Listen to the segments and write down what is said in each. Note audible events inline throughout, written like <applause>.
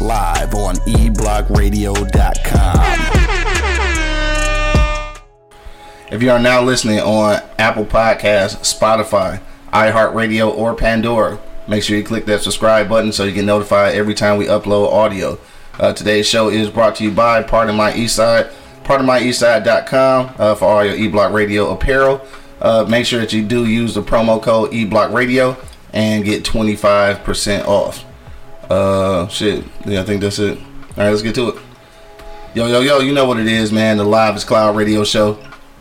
live on eblockradio.com. If you are now listening on Apple Podcasts, Spotify, iHeartRadio, or Pandora, make sure you click that subscribe button so you get notified every time we upload audio. Uh, today's show is brought to you by Pardon My Eastside, pardonmyeastside.com uh, for all your eBlock Radio apparel. Uh, make sure that you do use the promo code eBlock Radio and get 25% off. Uh, shit. Yeah, I think that's it. All right, let's get to it. Yo, yo, yo, you know what it is, man. The Live is Cloud radio show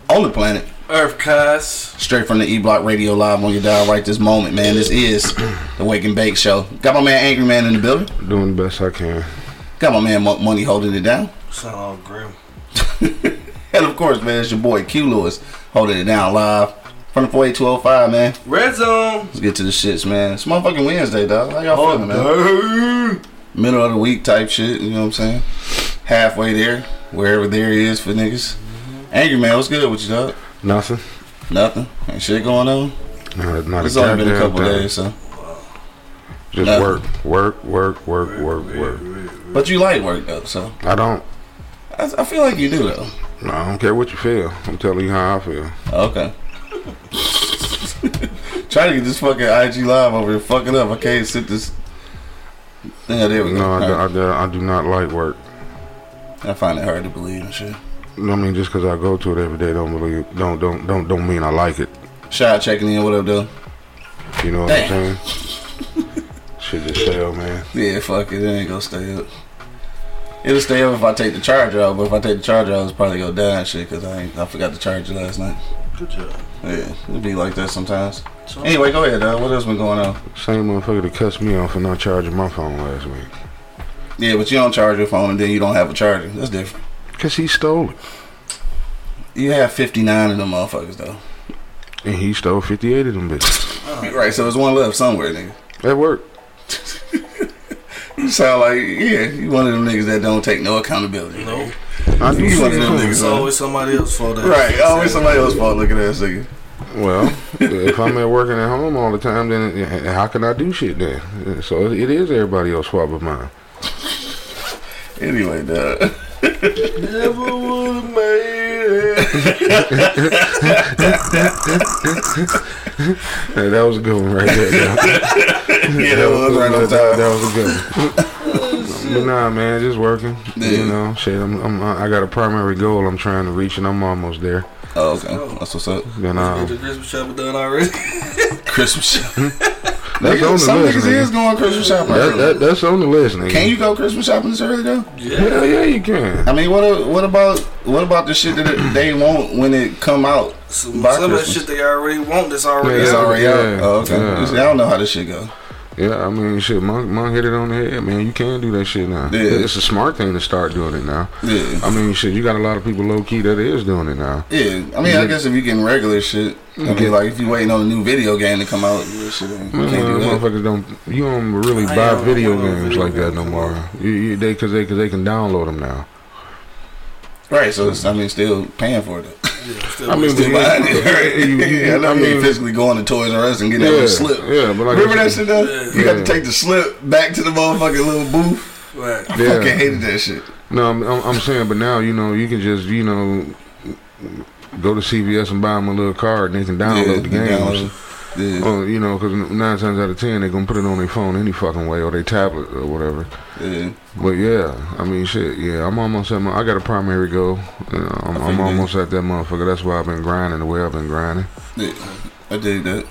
on the planet. Earth cuss. Straight from the E Block Radio Live on your dial right this moment, man. This is the Wake and Bake Show. Got my man Angry Man in the building. Doing the best I can. Got my man Mo- Money holding it down. Sound all grim. <laughs> And of course, man, it's your boy Q Lewis holding it down live from the 48205, man. Red zone. Let's get to the shits, man. It's motherfucking Wednesday, dog. How y'all feeling, man? Middle of the week type shit, you know what I'm saying? Halfway there, wherever there is for niggas. Angry Man, what's good with you, dog? Nothing. Nothing. Ain't shit going on. Not, not It's a only been a couple thing. days, so. Just Nothing. work, work, work, work, work, work. But you like work, though, so. I don't. I, I feel like you do, though. No, I don't care what you feel. I'm telling you how I feel. Okay. <laughs> Try to get this fucking IG live over here. fucking up. I can't sit this. Yeah, there we go. No, I, do- I, do- I do not like work. I find it hard to believe and shit. I mean, just because I go to it every day, don't believe, don't don't don't don't mean I like it. Shout out checking in. What up, though? You know what Damn. I'm saying? <laughs> Shit just fail, man. Yeah, fuck it. It ain't gonna stay up. It'll stay up if I take the charger out, but if I take the charger out, it's probably go die and shit because I ain't, I forgot to charge it last night. Good job. Yeah, it'd be like that sometimes. Anyway, go ahead, dog. What else been going on? Same motherfucker that cussed me off for not charging my phone last week. Yeah, but you don't charge your phone and then you don't have a charger. That's different. Cause he stole it, You have 59 of them motherfuckers, though. and he stole 58 of them bitches. <laughs> Right, so there's one left somewhere, nigga. At work. <laughs> You sound like, yeah, you one of them niggas that don't take no accountability. No. I You one of them niggas, It's always somebody else's fault. that- Right, always somebody else's fault looking at that nigga. Well, <laughs> if I'm at working at home all the time, then how can I do shit then? So it is everybody else's fault but mine. Anyway, dog. <laughs> Never would have made it. Hey, that was a good one right there. <laughs> yeah, that was right on that, that, time. that was a good one. but nah, man, just working. Yeah. You know, shit. I'm, I'm, I got a primary goal I'm trying to reach, and I'm almost there. Oh, okay. That's what's up. Then Get um, the Christmas shopping done already. Christmas <laughs> shopping. That's on the Some list. niggas is going Christmas shopping. That, early. that, that's on the list, nigga. Can you go Christmas shopping this early though? Hell yeah, you can. I mean, what what about what about the shit that they want when it come out? Some, By some of that shit they already want that's already Yeah, It's already yeah, out. Oh, okay. yeah. See, I don't know how this shit go. Yeah, I mean, shit, Monk, Monk hit it on the head, man. You can do that shit now. Yeah. It's a smart thing to start doing it now. Yeah. I mean, shit, you got a lot of people low key that is doing it now. Yeah, I mean, I guess if you're getting regular shit, I mean, like if you waiting on a new video game to come out, shit, you Man, can't do that. motherfuckers don't. You don't really I buy am video one of those games video like that no more. You, you, they because they because they can download them now. Right, so it's, I mean, still paying for it. Though. Yeah, still I mean, Still but- buying it, <laughs> right? You- <laughs> you- yeah, I I mean- physically going to Toys R Us and getting that Yeah, little slip. yeah, but like Remember that shit though? You got to take the slip back to the motherfucking little booth. Right. I Yeah. fucking hated that shit. No, I'm, I'm, I'm saying, but now you know you can just you know go to CVS and buy them a little card and they can download yeah, the they games. Yeah, Oh, you know, because nine times out of ten they're gonna put it on their phone any fucking way or their tablet or whatever. Yeah. But yeah, I mean, shit, yeah, I'm almost at my. I got a primary goal. You know, I'm, I I'm figured. almost at that motherfucker. That's why I've been grinding the way I've been grinding. yeah. I did that.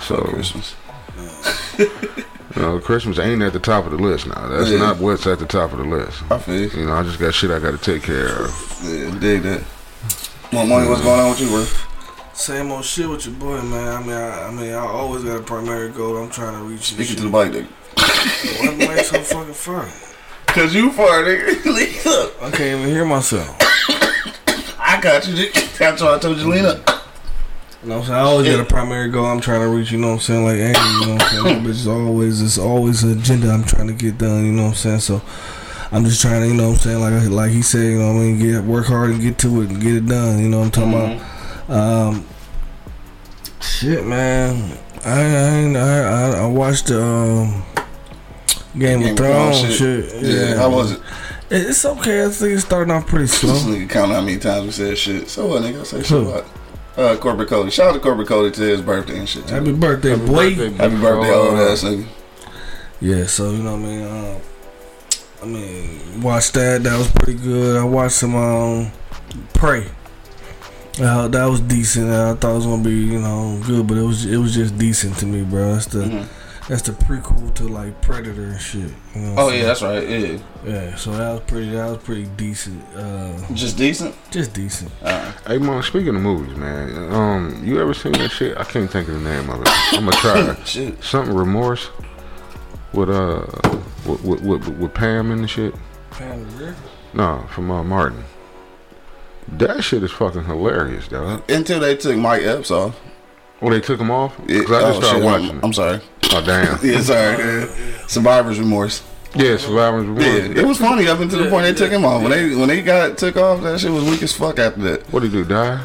So, Fuck Christmas. you know, Christmas ain't at the top of the list now. That's Yeah. not what's at the top of the list. I feel you. You know, I just got shit I got to take care of. Yeah, dig that. What money? What's going on with you, bro? Same old shit with your boy, man. I mean, I, I mean, I always got a primary goal. I'm trying to reach. and Speaking to the bike, nigga. Why am I so fucking fun? Cause you far, nigga. <laughs> I can't even hear myself. I got you. nigga. That's why I told you lean up. You know what I'm saying? I always got a primary goal I'm trying to reach, you know what I'm saying? Like, hey, you know what I'm saying? But it's always, it's always an agenda I'm trying to get done, you know what I'm saying? So I'm just trying to, you know what I'm saying? Like, like he said, you know what I mean? Get, work hard and get to it and get it done, you know what I'm talking about? Um, shit, man. I, I, I, I, I watched the um, Game, of Thrones shit. Yeah, how was it? It- It's okay. I think it's starting off pretty This slow. nigga count how many times we said shit. So what, nigga? I say shit Who? about uh, Corporate Cody. Shout out to Corporate Cody to his birthday and shit. Too. Happy birthday, boy. Happy birthday, Oh, old ass nigga. Yeah, so you know what I mean. Um, I mean, watched that. That was pretty good. I watched some um, Pray. Uh, that was decent. I thought it was gonna be you know good, but it was it was just decent to me, bro. That's the Mhm. That's the prequel to like Predator and shit. You know Oh I'm yeah, that's right. Yeah, yeah. So that was pretty. That was pretty decent. Uh, just decent. just decent. Uh, Hey, man, speaking of movies, man, um, you ever seen that shit? I can't think of the name of it. I'm gonna try. <laughs> shit. Something remorse with uh with with, with, with Pam and the shit. Pam? No, from uh, Martin. That shit is fucking hilarious, dog. Until they took Mike Epps off. Well, they took him off Yeah, because I just oh, started shit, watching. I'm, it. I'm sorry. Oh damn. <laughs> Yeah, sorry. Yeah. Survivor's remorse. yeah, Survivor's Remorse. Yeah, it was funny up until the point they took him off. When they when they got took off, that shit was weak as fuck after that. What did he do? Die?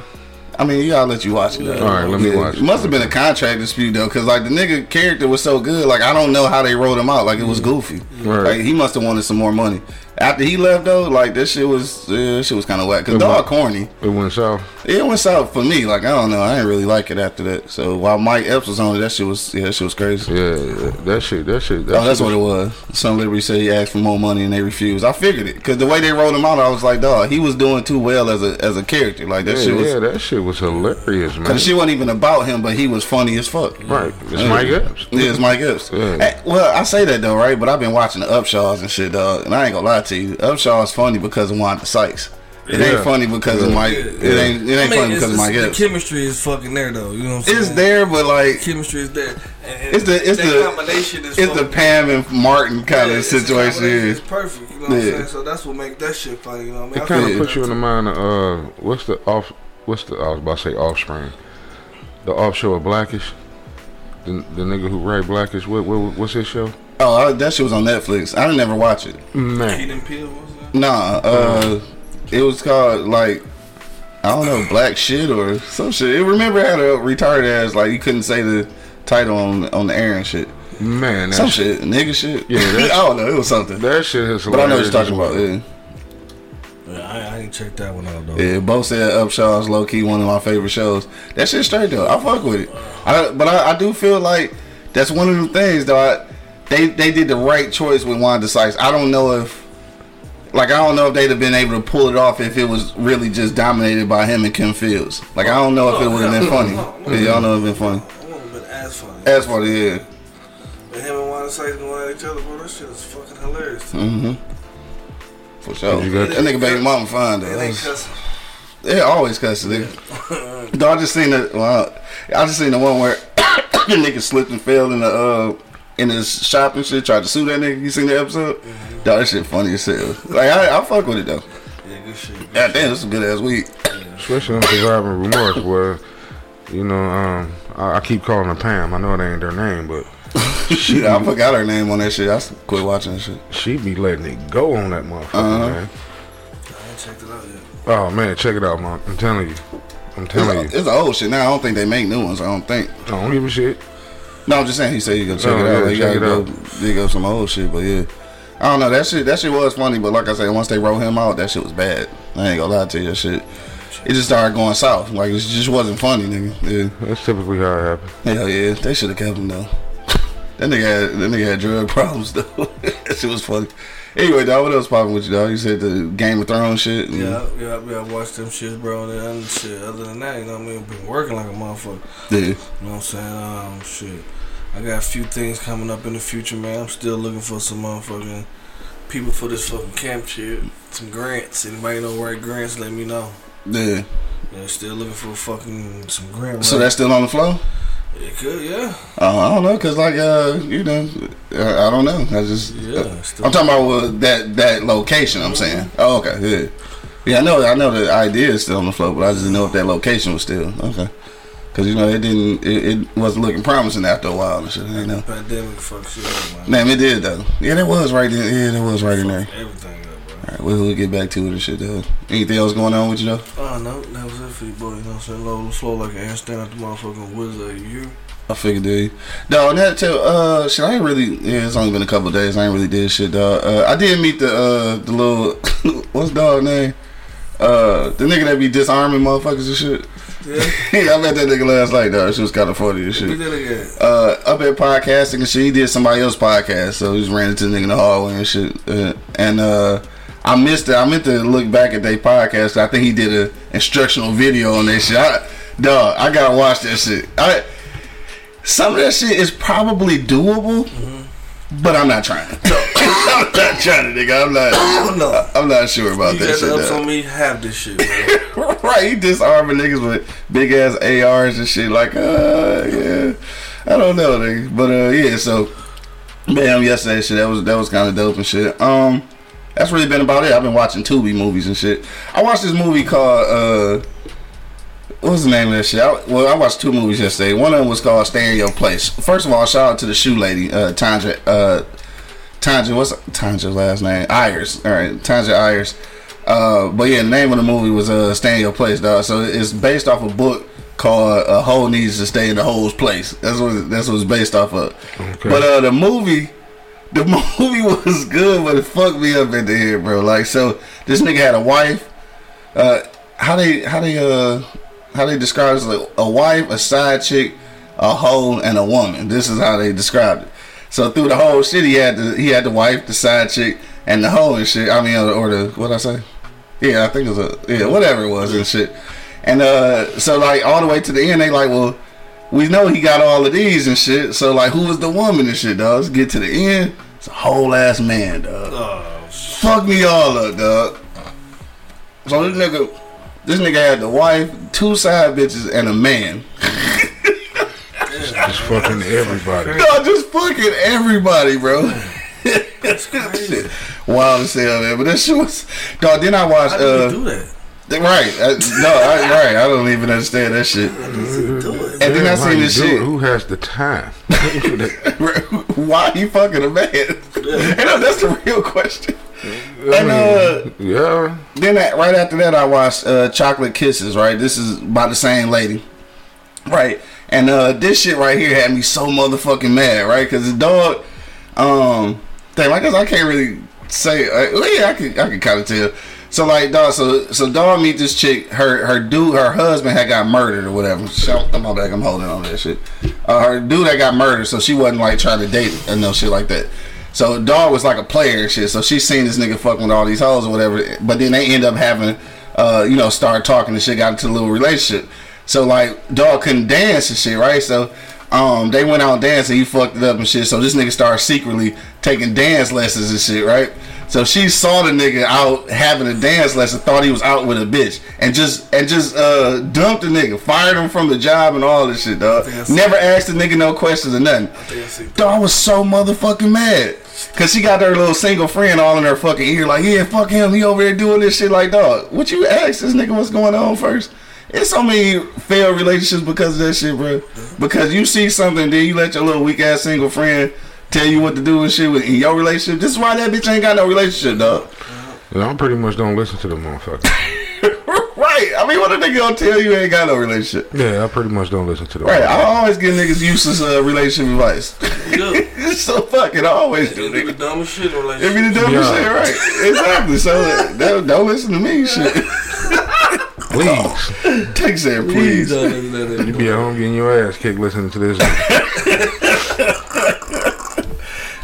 I mean, you gotta let you watch it. Though. All right, let me watch It must have been a contract dispute though, because like the nigga character was so good. Like I don't know how they wrote him out. Like it was mm-hmm. goofy. Right. Like he must have wanted some more money. After he left though, like this shit was yeah, this shit was kind of whack. Cause It dog was- corny. It went south. It went south for me. Like I don't know. I didn't really like it after that. So while Mike Epps was on it, that shit was yeah, that shit was crazy. Yeah, that shit. That shit. That Oh, that's shit what it was. Some liberty said he asked for more money and they refused. I figured it because the way they wrote him out, I was like, dog, he was doing too well as a as a character. Like that Yeah, shit was. yeah, that shit was hilarious, man. Cause shit wasn't even about him, but he was funny as fuck. Right, it's Mike Epps. Yeah, it's Mike Epps. Yeah. Well, I say that though, right? But I've been watching the Upshaws and shit, dog. And I ain't gonna lie to you, is funny because of Wanda Sykes. It Yeah. ain't funny because of Yeah. Mike. It ain't. It ain't funny because of Mike the chemistry is fucking there though. You know what I'm saying? It's there, but like Chemistry is there. And, and It's the- it's the- combination is it's the Pam and Martin kind Yeah, of situation. combination, It's perfect. You know what I'm saying? So that's what makes that shit funny. You know what I mean? It kind of puts you in the mind of uh, what's the off? What's the? I was about to say offspring. The offshore of Blackish. The, the nigga who write Blackish. What, what what's his show? Oh, I, that shit was on Netflix. I didn't never watch it. too. Man, Key and Peele was that? Nah, uh, it was called like I don't know, black shit or some shit. It remember it had a retarded ass like you couldn't say the title on on the air and shit. man, that Some shit, shit, nigga shit. Yeah, <laughs> I don't know. It was something. that shit is hilarious. But I know what you're talking about. Yeah, Yeah, I, I ain't checked that one out though. yeah. Both said Upshaw's low key one of my favorite shows. That shit straight though. I fuck with it. I, but I, I do feel like that's one of the things though. I, they they did the right choice with Wanda Sykes. I don't know if. Like I don't know if they'd have been able to pull it off if it was really just dominated by him and Kim Fields. Like I don't know if it would have been funny. Yeah, y'all know it'd been funny. It wouldn't have been as funny. As for the yeah. And him and Wanda Sykes going at each other, bro. That shit is fucking hilarious. Mm-hmm. For sure. You got- that nigga baby mama fine though. It cussing. They always cuss nigga. Though I just seen the well, I just seen the one where <coughs> the nigga slipped and fell in the uh in his shop and shit, tried to sue that nigga. You seen the episode? Mm-hmm. Dog, that shit funny as hell. Like I, I fuck with it though. Yeah, good shit. God damn, this is a good ass week. Especially on surviving remorse, where you know, um, I, I keep calling her Pam. I know it ain't their name, but <laughs> Shit, I forgot her name on that shit. I s- quit watching that shit. she be letting it go on that motherfucker, Uh-huh. man. I ain't checked it out yet. Oh man, check it out, man. I'm telling you, I'm telling It's, you. it's old shit now. I don't think they make new ones. I don't think. I don't give a shit. No, I'm just saying. He said you go check Oh, it out. yeah, Like, you check gotta it go dig up some old shit. But yeah, I don't know. That shit. That shit was funny. But like I said, once they wrote him out, that shit was bad. I ain't gonna lie to you. That shit. It just started going south. Like it just wasn't funny, nigga. Yeah. That's typically how it happens. Hell yeah. They should have kept him though. That nigga had that nigga had drug problems though. <laughs> that shit was funny. Anyway, dog, what else popping with you, dog? You said the Game of Thrones shit. and- Yeah, yeah, yeah. I watched them shits, bro. And then shit. Other than that, you know what I mean? Been working like a motherfucker. yeah. You know what I'm saying? Um, shit. I got a few things coming up in the future, man. I'm still looking for some motherfucking people for this fucking camp shit. Some grants. Anybody know where grants? Let me know. Yeah. Yeah, still looking for fucking some grant. So that's still on the flow? It could, yeah. Uh, I don't know, cause like uh, you know, uh, I don't know. I just Yeah, still- I'm talking about uh, that that location. I'm saying. Oh, okay. Yeah. Yeah, I know. I know the idea is still on the float, but I just didn't know if that location was still okay. Cause you know it didn't. It, it wasn't looking promising after a while and shit. You know. Pandemic fuck shit up, man. Damn, it did though. Yeah, that was right there. Yeah, that was right in there. Everything up, bro. All right, we'll, we'll get back to it and shit though. Anything else going on with you though? Oh, no, that was it for you, boy. You know what I'm saying? Low, slow like an ant stand at the motherfucking wizard you. I figured dude. No, and that too. Uh, shit, I ain't really. Yeah, it's only been a couple of days. I ain't really did shit, dog. Uh, I did meet the uh the little <laughs> what's dog name? Uh, the nigga that be disarming motherfuckers and shit. Yeah. <laughs> yeah, I met that nigga last night, dog. She was kind of funny and shit. did? Uh, up at podcasting and shit. He did somebody else's podcast, so he just ran into the nigga in the hallway and shit. Uh, and uh, I missed it. I meant to look back at their podcast. I think he did a instructional video on that shit. I, dog, I gotta watch that shit. I some of that shit is probably doable, but I'm not trying. <laughs> I'm not trying, nigga. I'm not. <coughs> No. I'm not sure about You that got shit. the ups dog. on me, have this shit, bro. <laughs> right, he disarming niggas with big ass ARs and shit. Like, uh, yeah, I don't know, nigga. But uh, yeah. So, bam, yesterday, shit. That was that was kind of dope and shit. Um, that's really been about it. I've been watching Tubi movies and shit. I watched this movie called uh. What's the name of that shit? I, well, I watched two movies yesterday. One of them was called "Stay in Your Place." First of all, shout out to the shoe lady, uh, Tanja. Uh, Tanja, what's Tanja's last name? Ayers. All right, Tanja Ayers. Uh, but yeah, the name of the movie was uh, "Stay in Your Place," dog. So it's based off a book called "A Hole Needs to Stay in the Hole's Place." That's what that's what it's based off of. Okay. But uh, the movie, the <laughs> movie was good, but it fucked me up at the end, bro. Like, so this nigga had a wife. Uh, how they how they uh how they describe it? Like a wife, a side chick, a hoe, and a woman. This is how they described it. So through the whole shit, he had the he had the wife, the side chick, and the hoe and shit. I mean, or, or the what I say? Yeah, I think it was a yeah, whatever it was and shit. And uh, so like all the way to the end, they like, well, we know he got all of these and shit. So like, who was the woman and shit, dog? Let's get to the end. It's a whole ass man, dog. Oh, shit. Fuck me all up, dog. So this nigga, this nigga had the wife, two side bitches, and a man. Just fucking everybody. Dog, just fucking everybody, bro. That's <laughs> Shit. Wild as hell, man. But that shit was, dog. Then I watched, How did uh, you do that? right? I, no, I, right. I don't even understand that shit. How did you do it? And then I Damn, how seen you this shit. Who has the time? <laughs> <laughs> Why you fucking a man? you know, that's the real question. And uh, yeah. then that, right after that, I watched uh, Chocolate Kisses. Right, this is by the same lady. Right, and uh, this shit right here had me so motherfucking mad. Right, because the dog, um, damn, I guess I can't really say. Uh, well, yeah, I could, I could kind of tell. So like, dog, so so dog meet this chick. Her her dude, her husband had got murdered or whatever. Shout, I'm back. I'm holding on to that shit. Uh, her dude that got murdered, so she wasn't like trying to date and no shit like that. So dog was like a player and shit. So she seen this nigga fucking with all these hoes or whatever. But then they end up having, uh, you know, start talking and shit. Got into a little relationship. So like, dog couldn't dance and shit, right? So. Um, they went out dancing. He fucked it up and shit. So this nigga started secretly taking dance lessons and shit, right? So she saw the nigga out having a dance lesson, thought he was out with a bitch, and just and just uh dumped the nigga, fired him from the job and all this shit, dog. Never asked the nigga no questions or nothing. I Dog I was so motherfucking mad. Cause she got her little single friend all in her fucking ear, like, yeah, fuck him, he over there doing this shit like dog. What you ask this nigga what's going on first? It's so many failed relationships because of that shit, bro. Because you see something, then you let your little weak ass single friend tell you what to do and shit with in your relationship. This is why that bitch ain't got no relationship, dog. Yeah, I pretty much don't listen to the motherfucker. <laughs> right. I mean, what a nigga gonna tell you ain't got no relationship? Yeah, I pretty much don't listen to the Right. I always give niggas useless uh, relationship advice. Good. it's <laughs> so fucking I always do, You do the nigga. dumbest shit in a It relationship. be the dumbest Yeah. shit, right? Exactly. So uh, don't, don't listen to me, shit. Please. <laughs> Take there, Please please. don't listen to that You be at home getting your ass kicked listening to this.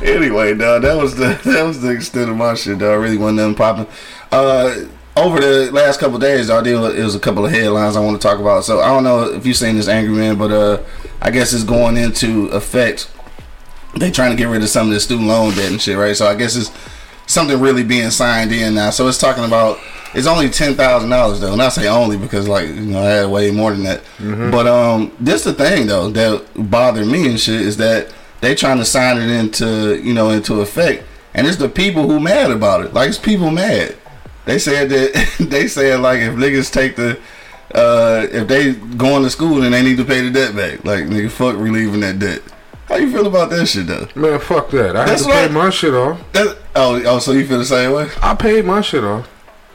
Anyway, dog, that was the <laughs> that was the extent of my shit, dog. Really wasn't nothing popping. Uh, over the last couple of days, I did. It was a couple of headlines I want to talk about. So I don't know if you've seen this Angry Man, but uh, I guess it's going into effect. They trying to get rid of some of the student loan debt and shit, right? So I guess it's something really being signed in now. So it's talking about It's only ten thousand dollars though, and I say only because like you know I had way more than that. But um, this the thing though that bothered me and shit is that they trying to sign it into you know into effect, and it's the people who mad about it. Like it's people mad. They said that <laughs> they said like if niggas take the uh if they going to school and they need to pay the debt back, like nigga fuck relieving that debt. How you feel about that shit though? Man, fuck that. I had That's to pay my shit off. That, oh, oh, so you feel the same way? I paid my shit off.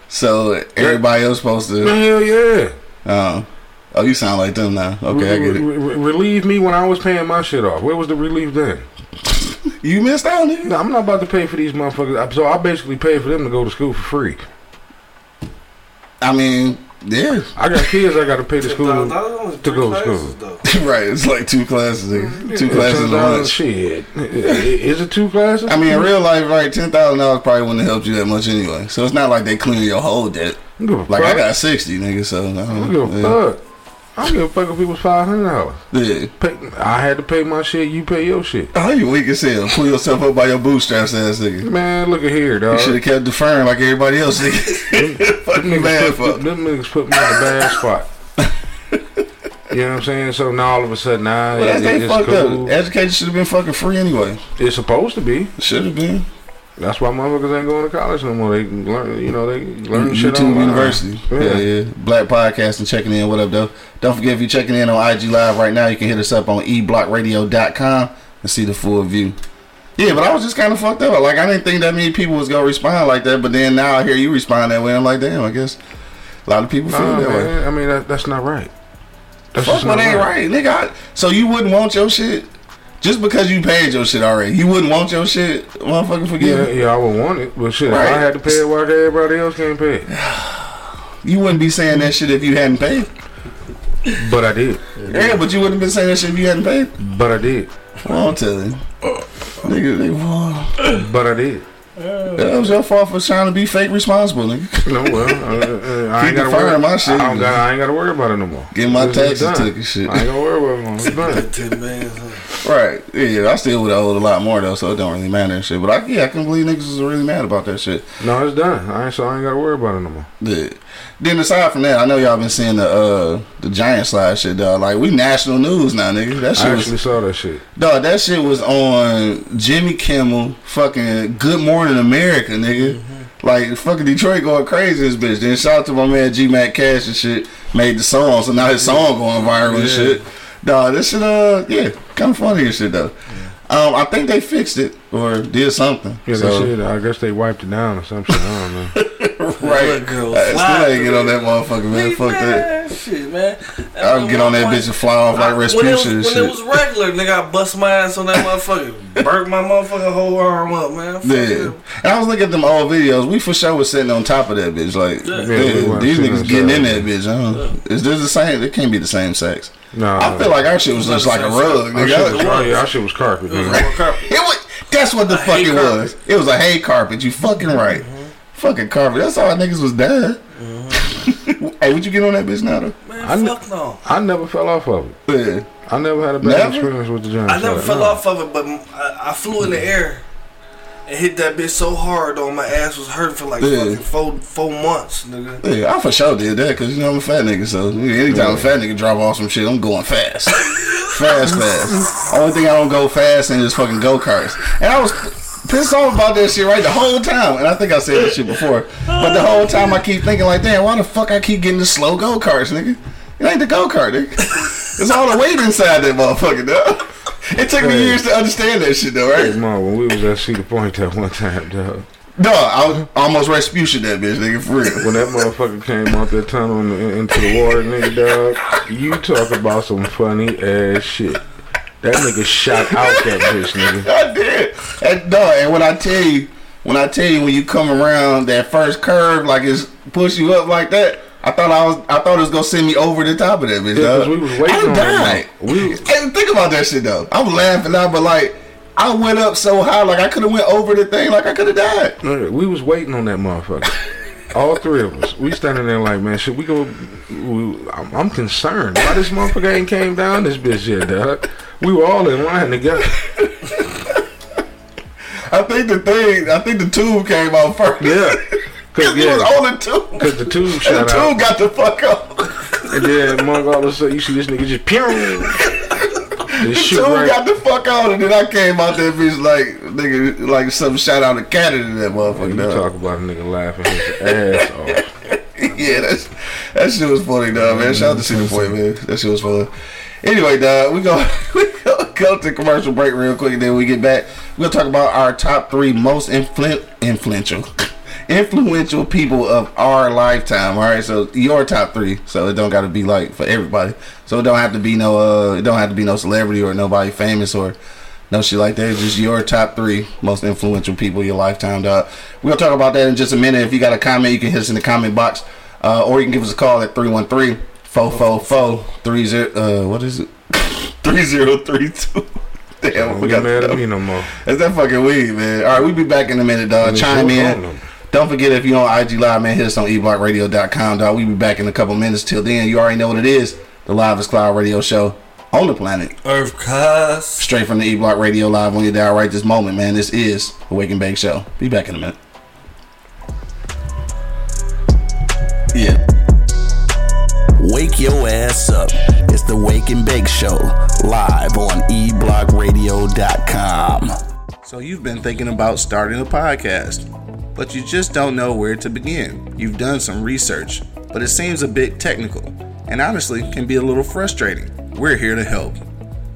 So everybody else supposed to? Man, hell yeah. Oh, oh, you sound like them now. Okay, I get it. Re- re- relieve me when I was paying my shit off. Where was the relief then? <laughs> You missed out, nigga. No, I'm not about to pay for these motherfuckers. So I basically paid for them to go to school for free. I mean, yeah, I got kids I got to pay to school to go to school. <laughs> right. It's like two classes, nigga. Mm-hmm. two Yeah, classes and $10,000. Shit. I- Is it two classes? I mean, in real life, right? Ten thousand dollars probably wouldn't have helped you that much anyway. So it's not like they clean your whole debt. I don't give a Like I got sixty, nigga. So I I don't, don't give a yeah. fuck. I don't give a fuck if it was five hundred dollars. Yeah. Pay, I had to pay my shit. You pay your shit. Oh, you weak as hell. Pull yourself up by your bootstraps, ass nigga. Man, look at here, You dog. should have kept deferring like everybody else, nigga. <laughs> Fuck Them you niggas, put, them niggas put me in a bad spot. you know what I'm saying? So now all of a sudden, nah, Well, it, it's fucked cool. up. Education should have been fucking free anyway. It's supposed to be. Should have been. That's why motherfuckers ain't going to college no more. They learn, you know, they learn shit YouTube online. University. Yeah. Yeah, yeah. Black Podcasting checking in. What up, though? Don't forget if you're checking in on IG Live right now, you can hit us up on eblockradio.com and see the full view. Yeah, but I was just kind of fucked up. Like, I didn't think that many people was going to respond like that, but then now I hear you respond that way. I'm like, damn, I guess a lot of people feel Nah, that way. I mean, that, that's not right. That's Fuck what ain't right, nigga. I, so you wouldn't want your shit? Just because you paid your shit already, you wouldn't want your shit, motherfucker, Forget. Yeah, me? yeah, I would want it, but shit, if Right. I had to pay it, why everybody else can't pay it? <sighs> You wouldn't be saying that shit if you hadn't paid. But I did. Yeah, but you wouldn't have been saying that shit if you hadn't paid. But I did. Well, I'm telling you. Nigga, nigga, But I did. that was your fault for trying to be fake responsible, nigga. No, well, uh, uh, I ain't <laughs> got to deferring worry. my shit. I, don't got, I ain't got to worry about it no more. Get my It's- it's taxes done. took and shit. I ain't gotta worry about it no more. It's <laughs> done. Ten bands, huh? Right. Yeah, I still would have owed a lot more though, so it don't really matter and shit. But I yeah, I can believe niggas was really mad about that shit. No, it's done. I ain't so I ain't got to worry about it no more. Yeah. Then aside from that, I know y'all been seeing the uh the giant slide shit, dog. Like we national news now, nigga. That shit I was actually saw that shit. Dog, that shit was on Jimmy Kimmel, fucking Good Morning America, nigga. Like fucking Detroit going crazy, this bitch. Then shout out to my man G Mac Cash and shit. Made the song, so now his song going viral and shit. Dog, this shit, uh, yeah, kind of funny and shit though. Um, I think they fixed it or did something. Yeah, so, they shit. I guess they wiped it down or some shit. I don't know. <laughs> right. Girl I still ain't get on that motherfucker, man. Fuck that. Shit, man. I'll get on that bitch and fly off like when it was, Rasputin and when shit. it was regular, nigga, I bust my ass on that <laughs> motherfucker. Burnt my motherfucking whole arm up, man. Fuck Yeah. it. And I was looking at them old videos. We for sure was sitting on top of that bitch. Like, Yeah. yeah, Yeah, we these niggas getting in that bitch. Huh? Is this the same? It can't be the same sex. No, I feel like our shit was just like a rug. our Nigga. shit was, It our shit was carpet. Man. was, that's what the fuck it carpet. was. It was a hay carpet. You fucking right. Mm-hmm. Fucking carpet. That's all niggas was done. Mm-hmm. <laughs> hey, would you get on that bitch now though? Man, I kn- fuck no. I never fell off of it. Yeah. I never had a bad Never? experience with the giant I never slide, fell no. off of it, but I, I flew in the mm-hmm. air and hit that bitch so hard, though my ass was hurting for like Yeah. fucking four four months, nigga. Yeah, I for sure did that because you know I'm a fat nigga. So yeah, anytime a fat nigga drop off some shit, I'm going fast, <laughs> fast, fast. Only thing I don't go fast in is fucking go karts. And I was pissed off about that shit right the whole time. And I think I said this shit before, but the whole time I keep thinking like, damn, why the fuck I keep getting the slow go karts, nigga? It ain't the go kart, nigga. It's all the weight inside that motherfucker, dog. It took me years to understand that shit, though, Hey, right? Mom, when we was at Cedar Point that one time, dog. Dog, I was almost Rasputin that bitch, nigga, for real. When that motherfucker came out that tunnel in, in- into the water, nigga, dog, you talk about some funny ass shit. That nigga shot out that bitch, nigga. <laughs> I did. And dog, and when I tell you, when I tell you when you come around that first curve, like it's push you up like that. I thought I was, I thought it was gonna send me over the top of that bitch. Yeah, we was waiting I on died. We- and think about that shit though. I was laughing out, but like I went up so high, like I could have went over the thing, like I could have died. We was waiting on that motherfucker. <laughs> All three of us. We standing there like, man, should we go? We, I'm, I'm concerned. Why this motherfucker ain't came down this bitch yet, dog? We were all in line together. <laughs> I think the thing, I think the tube came out first. Yeah. <laughs> Cause yeah. was two. Cause the tube <laughs> And the two out. got the fuck up. And then among all of a sudden you see this nigga just pew. <laughs> Shoot Two right. got the fuck out, and then I came out there, bitch, like nigga, like some shout out to Canada to that motherfucker. you dog. talk about a nigga laughing his ass off. <laughs> yeah, that's that shit was funny, dog, man. Shout out to City Boy, man. That shit was fun. Anyway, dog, we go we go, go to commercial break real quick, and then we get back. We're gonna talk about our top three most influ- influential. Influential people of our lifetime. All right, so your top three. So it don't got to be like for everybody. So it don't have to be no. Uh, it don't have to be no celebrity or nobody famous or no shit like that. It's just your top three most influential people of your lifetime, dog. We're gonna talk about that in just a minute. If you got a comment, you can hit us in the comment box. Uh, or you can give us a call at 313 444 30 uh what is it? <laughs> 3032. Damn, Don't we got mad at me no more. That's that fucking weed, man. All right, we'll be back in a minute, dog. Chime in. On them. Don't forget if you're on IG Live, man, hit us on eblockradio.com, dog. We'll be back in a couple minutes. Till then, you already know what it is. The Live is Cloud radio show on the planet. Earth cuz. Straight from the E Block Radio Live on your dial right this moment, man. This is the Wake and Bake Show. Be back in a minute. Yeah. Wake your ass up. It's the Wake and Bake Show, live on eblockradio.com. So you've been thinking about starting a podcast, but you just don't know where to begin. You've done some research, but it seems a bit technical and honestly can be a little frustrating. We're here to help.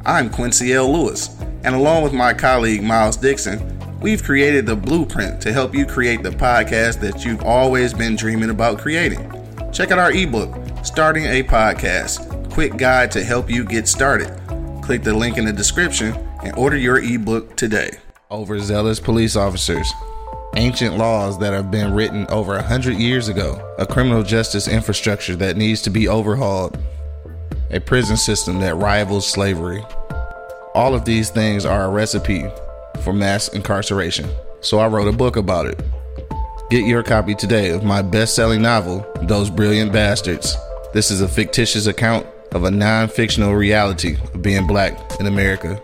I'm Quincy L. Lewis, and along with my colleague Miles Dixon, we've created the blueprint to help you create the podcast that you've always been dreaming about creating. Check out our ebook, Starting a Podcast Quick Guide to Help You Get Started. Click the link in the description and order your ebook today. Overzealous police officers. Ancient laws that have been written over a hundred years ago. A criminal justice infrastructure that needs to be overhauled. A prison system that rivals slavery. All of these things are a recipe for mass incarceration. So I wrote a book about it. Get your copy today of my best selling novel, Those Brilliant Bastards. This is a fictitious account of a non fictional reality of being black in America.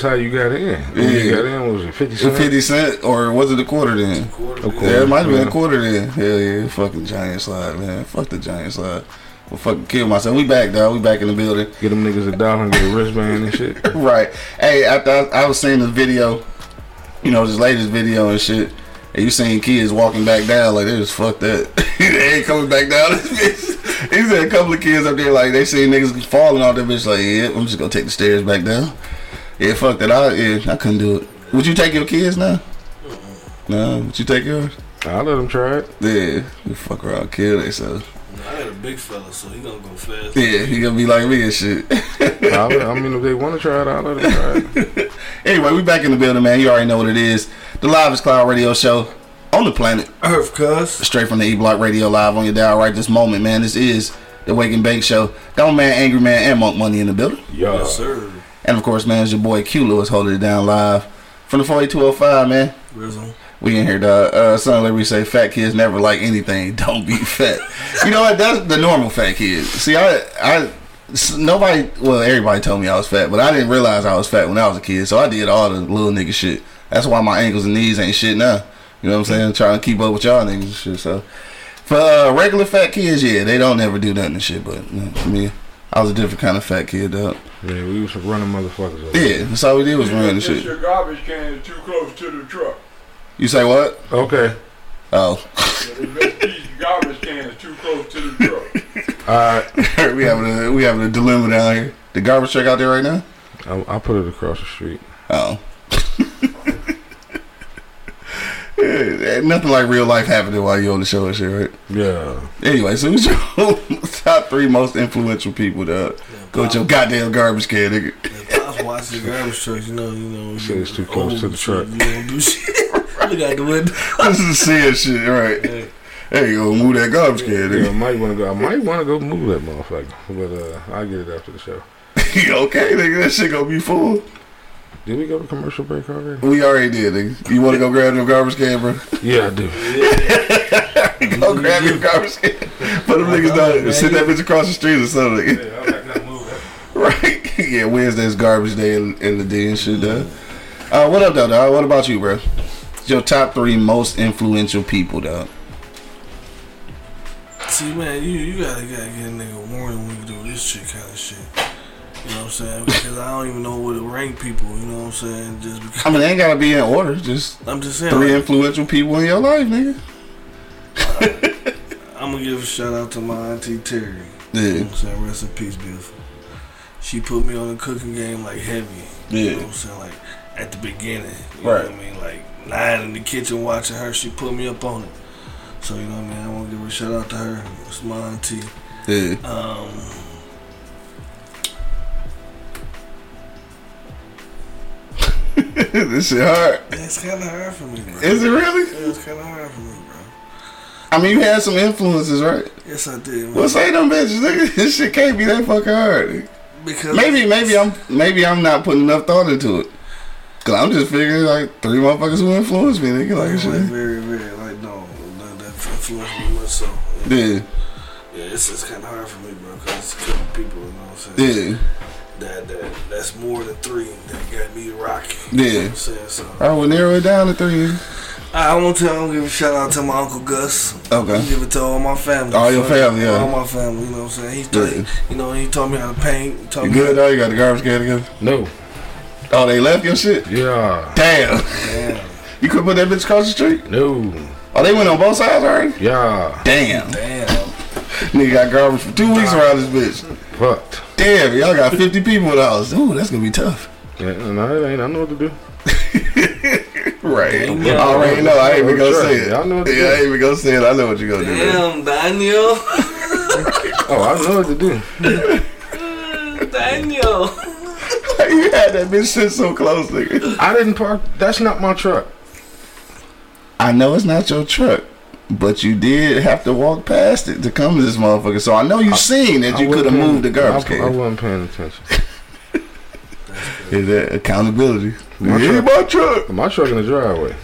That's So right. that's how you got in. When you Yeah. got in, was it 50 cents? 50 cent or was it a quarter then? Of course. Yeah, it might have been a quarter then. Hell yeah, fucking giant slide, man. Fuck the giant slide. Well, fucking kill myself. We back, dog. We back in the building. Get them niggas a dollar and get a wristband and shit. <laughs> right. Hey, after I, I was seeing the video, you know, this latest video and shit, and you seen kids walking back down like they just fuck that. <laughs> they ain't coming back down this <laughs> bitch. He said a couple of kids up there like they seen niggas falling off that bitch like, yeah, I'm just gonna take the stairs back down. Yeah, fuck that. I yeah, I couldn't do it. Would you take your kids now? No, would you take yours? I'll let them try it. Yeah, you fuck around, kill themselves. I got a big fella, so he gonna go fast. Yeah, he gonna be like me and shit. I'll I mean, if they want to try it, I'll let them try it. <laughs> anyway, we back in the building, man. You already know what it is. The Live is Cloud Radio Show on the planet. Earth cuz. Straight from the E Block Radio Live on your dial right this moment, man. This is the Wake and Bake Show. Got my man Angry Man and Monk Money in the building. Yo. Yes, sir. And of course, man, it's your boy Q Lewis holding it down live from the 48205, man. We in here, dog. Uh, son, let me say, fat kids never like anything. <laughs> Don't be fat. you know what? That's the normal fat kids. See, I, I, nobody, well, everybody told me I was fat, but I didn't realize I was fat when I was a kid. So I did all the little nigga shit. That's why my ankles and knees ain't shit now. You know what I'm saying? Trying to keep up with y'all niggas and shit. So for uh, regular fat kids, yeah, they don't ever do nothing and shit. But you know, for me, I was a different kind of fat kid, dog. Yeah, we used to run them motherfuckers up. Yeah, that's all we did was run and It's shit. your garbage can is too close to the truck. You say what? Okay. Oh, The garbage can is too close to the truck. All right. <laughs> we having a we having a dilemma down here. The garbage truck out there right now. I, I put it across the street. Oh. <laughs> Yeah, nothing like real life happening while you're on the show and shit, right? Yeah. Anyway, so who's your <laughs> top three most influential people to go with your goddamn garbage can, nigga? If I was watching the garbage truck, you know, you know, Shit you is too close to the truck. You don't do shit. <laughs> Look out the window. <laughs> this is sad shit, right? Hey, you gonna move that garbage can, Yeah, I nigga. might want to go. I might want to go move that motherfucker, but uh, I'll get it after the show. <laughs> okay, nigga, that shit gonna be full. Did we go to commercial break already? We already did, nigga. You wanna go grab your garbage can, bro? Yeah, I do. go grab your garbage can. Put them niggas down. Sit that bitch across the street or something. nigga. Yeah, I'm not gonna move that. Right. <laughs> yeah, Wednesday's garbage day in, in the day and shit, dog. Uh, what up, though, dog? What about you, bro? Your top three most influential people, dog. See, man, you you gotta gotta get a nigga warning when you do this shit kind of shit. You know what I'm saying? Because I don't even know where to rank people. You know what I'm saying? Just because <laughs> I mean, they ain't gotta be in order. Just I'm just saying. three like, influential people in your life, nigga. <laughs> I'm gonna give a shout out to my auntie Terry. You know Yeah, what I'm saying? Rest in peace, beautiful. She put me on the cooking game like heavy. You Yeah. know what I'm saying? Like at the beginning. You Right. know what I mean? Like nine in the kitchen watching her, she put me up on it. So you know what I mean? I wanna give a shout out to her. It's my auntie. yeah. Um <laughs> this shit hard. it's kinda hard for me, bro. Is it really? Yeah, it's kinda hard for me, bro. I mean, you had some influences, right? Yes I did, man. Well, say them bitches, nigga. <laughs> This shit can't be that fucking hard. Because Maybe, maybe I'm, maybe I'm not putting enough thought into it. Cause I'm just figuring like three motherfuckers who influenced me, nigga. Like like, shit. very, very like no, that, that influenced me much so. Yeah, Yeah, yeah it's, it's kinda hard for me, bro, because it's a couple people, you know what I'm saying? yeah, that, that that's more than three that got me rocking. Yeah. You know I'm saying? So I will narrow it down to three. I want to I'm gonna give a shout out to my Uncle Gus. Okay. Give it to all my family. All your family, yeah. All my family, you know what I'm saying? He taught, Yeah. you know, he taught me how to paint. He taught You me good though? You got the garbage can again? No. Oh, they left your shit? Yeah. Damn. Damn. You could put that bitch across the street? No. Oh, they went on both sides already? Yeah. Damn. Damn. Nigga got garbage for two weeks around this bitch. Fucked. Damn, y'all got 50 people in the house. Ooh, that's gonna be tough. Yeah, no, it ain't. I know what to do. Right. I already know. I ain't even gonna say it. I know what to Yeah, I ain't even gonna say it. I know what you're gonna do. Damn, Daniel. <laughs> Oh, I know what to do. <laughs> Daniel. <laughs> you had that bitch sit so close, nigga. I didn't park. That's not my truck. I know it's not your truck, but you did have to walk past it to come to this motherfucker. So I know you seen that I you could have moved the garbage I, I wasn't paying attention. Is that accountability? My it ain't my truck. My truck in the driveway.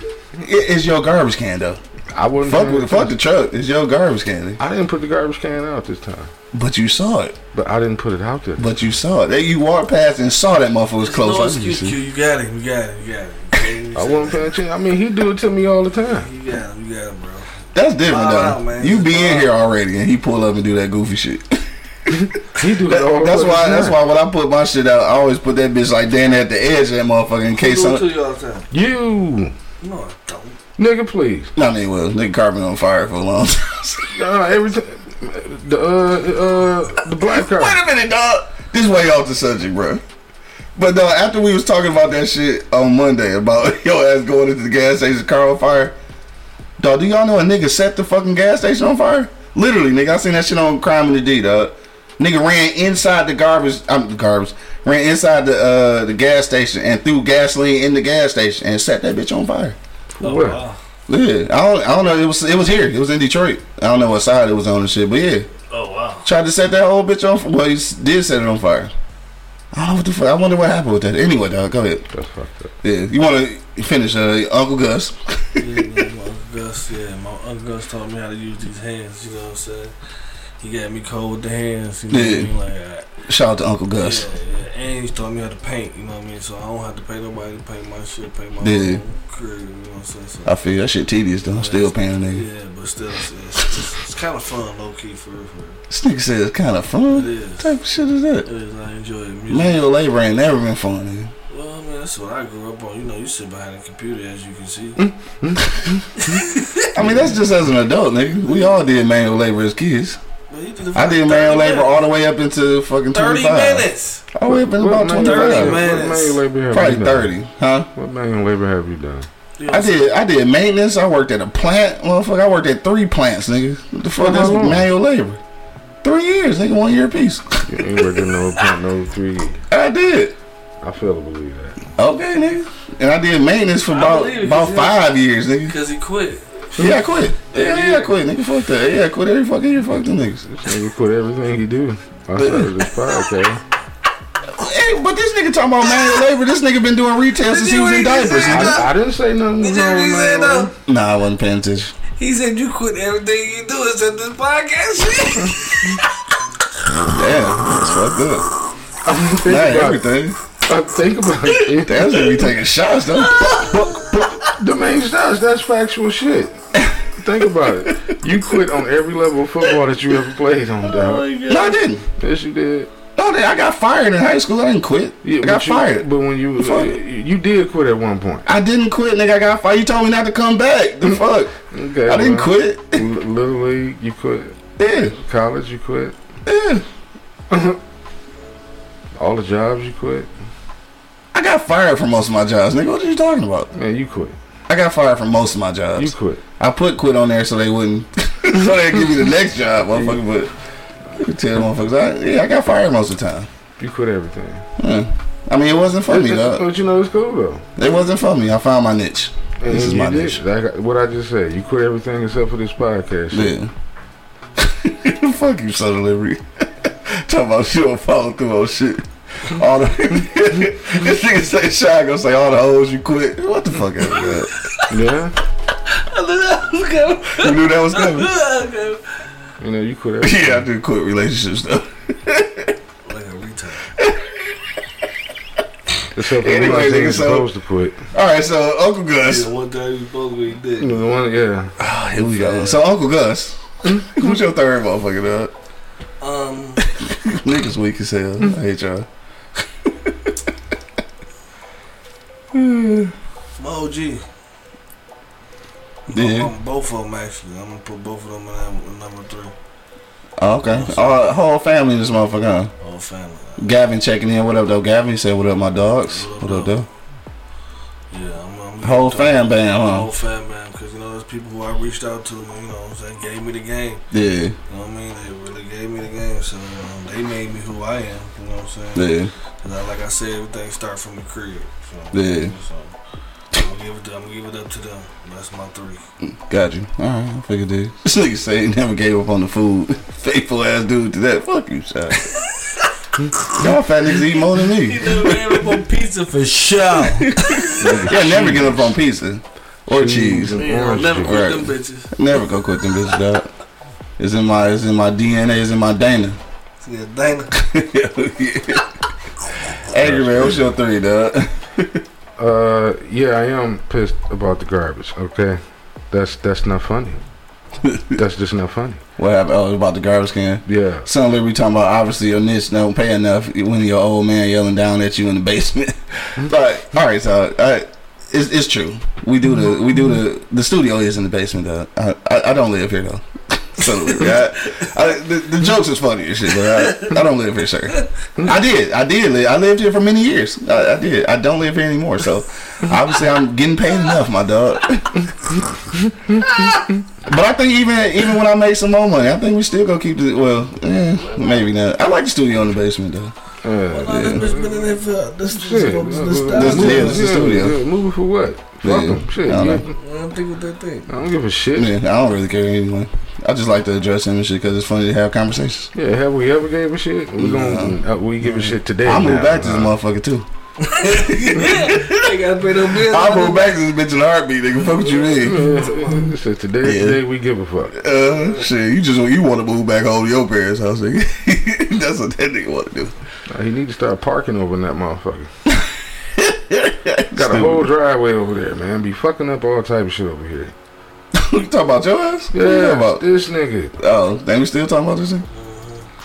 It- it's your garbage can though. I wouldn't Fuck with fuck the truck. It's your garbage can. I didn't put the garbage can out this time, But you saw it. but I didn't put it out there. But you saw it. That you walked past and saw that motherfucker was close. No I you excuse, Q. see. You got it. You got it. You got it. I wasn't paying attention. I mean, he do it to me all the time. You got him. You got him, bro. That's different Wow, though. man. You be in Wow. here already and he pull up and do that goofy shit. <laughs> He do it That- that's why. That's why when I put my shit out, I always put that bitch like Dan at the edge of that motherfucker in case do it to you all the time. You, No, I don't. nigga, please. No, they will. Nigga carbon on fire for a long time. <laughs> Nah, every time. The uh uh the black car. Wait a minute, dog. This is way off the subject, bro. But dog, after we was talking about that shit on Monday about <laughs> your ass going into the gas station, car on fire. Dog, do y'all know a nigga set the fucking gas station on fire? Literally, nigga, I seen that shit on Crime in the D, dog. Nigga ran inside the garbage. I'm the garbage. Ran inside the uh the gas station and threw gasoline in the gas station and set that bitch on fire. Oh, Where? wow. Yeah, I don't, I don't know. It was it was here. It was in Detroit. I don't know what side it was on and shit, but yeah. Oh, wow. Tried to set that whole bitch on. Fire. Well, he did set it on fire. I don't know what the fuck. I wonder what happened with that. Anyway, dog, go ahead. That's fucked up. Yeah, you want to finish, uh, Uncle Gus? yeah, <laughs> my Uncle Gus, yeah, my Uncle Gus taught me how to use these hands, you know what I'm saying? He got me cold with the hands, you know what I Yeah. mean? Like, uh, Shout out to Uncle Gus. yeah, yeah. And he taught me how to paint, you know what I mean? So I don't have to pay nobody to paint my shit, paint my Yeah. own crib, you know what I'm saying? So, I feel that shit tedious though. I'm still paying a nigga. yeah, but still, it's, it's, it's, it's kind of fun, low key, for, for This nigga said it's kind of fun. is. What type of shit is It that? is. I enjoy it. Music. Manual labor ain't never been fun, nigga. Well, man, that's what I grew up on. You know, you sit behind a computer, as you can see. Mm, mm, mm, I mean, that's just as an adult, nigga. We all did manual labor as kids. But he did I did manual labor all the way up into fucking Thirty 25. minutes. All the way up into What about 25. Thirty What manual labor have Probably you done? 30, huh? What manual labor have you done? I did I did maintenance. I worked at a plant. Motherfucker, I worked at three plants, nigga. What the fuck? For how That's manual labor. Three years, nigga. One year apiece. You ain't working no <laughs> plant no three. I did. I fail to believe that. Okay, nigga. And I did maintenance for I about believe it, about 'cause five years, nigga. Because he quit. Yeah, I quit. Yeah, yeah, I quit, nigga. Fuck that. Yeah, I quit every fucking year. Fuck them niggas. This nigga quit everything he do. I started this podcast. Hey, but this nigga talking about manual labor. This nigga been doing retail since he was in diapers. I, I didn't say nothing was Did you wrong hear with what he said, though? Nah, I wasn't paying attention. He said you quit everything you do except this podcast shit. Damn, that's fucked up. <laughs> Think Not about it. everything. I think about it. <laughs> Damn, they be taking shots though. But, but the main stats, that's factual shit. Think about it. You quit on every level of football that you ever played on, dog. Oh no, I didn't. Yes, you did. No, I got fired in high school. I didn't quit. Yeah, I got you- fired. But when you Fuck. you did quit at one point. I didn't quit, nigga. I got fired. You told me not to come back. The <laughs> fuck? Okay, I didn't well, quit. L- Little league, you quit. Yeah, College, you quit. yeah. <laughs> All the jobs, you quit. I got fired from most of my jobs, nigga. What are you talking about? Man, you quit. I got fired from most of my jobs. You quit. I put quit on there so they wouldn't, <laughs> so they give me the next job, <laughs> motherfucker. But I could tell motherfuckers, I, yeah, I got fired most of the time. You quit everything. Yeah. I mean, it wasn't for me, though. But you know it's cool though. It wasn't for me. I found my niche. And This is my did. niche. Like what I just said. You quit everything except for this podcast. Yeah. <laughs> Fuck you, Son of Liberty. Talking about shit follow through on shit. All the <laughs> this nigga say shy gonna say all the hoes you quit. What the fuck is that? Yeah. <laughs> You knew that was coming. You know you quit everything. <laughs> Yeah, I do quit relationships though. like a retard. Except for Anyway, anyway, nigga, nigga, so- supposed to quit. All right, so Uncle Gus. Yeah, one time he was supposed to be You dead. know the one, yeah. Ah, here we go. So Uncle Gus, who's your third motherfucker? Dog? Um, Niggas weak as hell. I hate y'all. My OG. Yeah. Um, both of them actually. I'm gonna put both of them in, number three. Oh, okay. All whole family this motherfucker. Huh? Whole family. Gavin checking in. What up, though? Gavin said, "What up, my dogs? What up, though?" Yeah, I'm, I'm Whole fam bam, huh? Whole fam bam, because you know there's people who I reached out to, you know, what I'm saying, gave me the game. Yeah, You know what I mean? They really gave me the game, so um, they made me who I am. You know what I'm saying? yeah. 'Cause I, like I said, everything start from the crib. So, Yeah. So I'm gonna give it. I'm gonna give it up to them. That's my three. Got you. All right, I figured it. <laughs> This nigga say he never gave up on the food. <laughs> Faithful ass dude to that. Fuck you, shot. <laughs> Y'all fat niggas eat more than me. He never gave up on pizza for sure. Yeah, never give up on pizza or cheese. I'll never quit Right. them bitches. Never go quit them bitches, dog. It's in my, it's in my DNA. It's in my Dana. Yeah, Dana. <laughs> Angry man, what's your three, dog? <laughs> Uh, yeah, I am pissed about the garbage. Okay, that's that's not funny. <laughs> that's just not funny. What happened? Oh, about the garbage can. Yeah, Son Liberty talking about obviously your niche don't pay enough when your old man yelling down at you in the basement. but all right, so it's, it's true. We do the we do the the studio is in the basement though. I, I, I don't live here though. Son Liberty, I, I, the, the jokes is funny and shit, but I, I don't live here, sir. I did, I did. Live, I lived here for many years. I, I did. I don't live here anymore, so obviously I'm getting paid enough, my dog. But I think even even when I make some more money, I think we still gonna keep the well, eh, maybe not. I like the studio in the basement though. yeah. Well, this bitch been in there for this. Shit, this, uh, this, uh, this, This- this, yeah, this is studio. yeah, moving for what? Fuck Yeah. 'em. Shit, I don't yeah. know. I don't think what they think. I don't give a shit. Yeah, I don't really care anyway. I just like to address him and shit because it's funny to have conversations. Yeah, have we ever gave a shit? We gonna uh, we give a shit today. I now, move back to this motherfucker too. <laughs> They gotta pay no bills. I move back to this bitch in a heartbeat, nigga. Fuck what you mean? uh, said today, Yeah. today we give a fuck. Uh, shit, you just you want to move back home to your parents' house, nigga. <laughs> That's what that nigga want to do. Uh, he need to start parking over in that motherfucker. <laughs> Got a whole driveway over there, man. Be fucking up all type of shit over here. <laughs> you talking about your ass? What you Yeah, about? this nigga. Oh, then we still talking about this? Thing?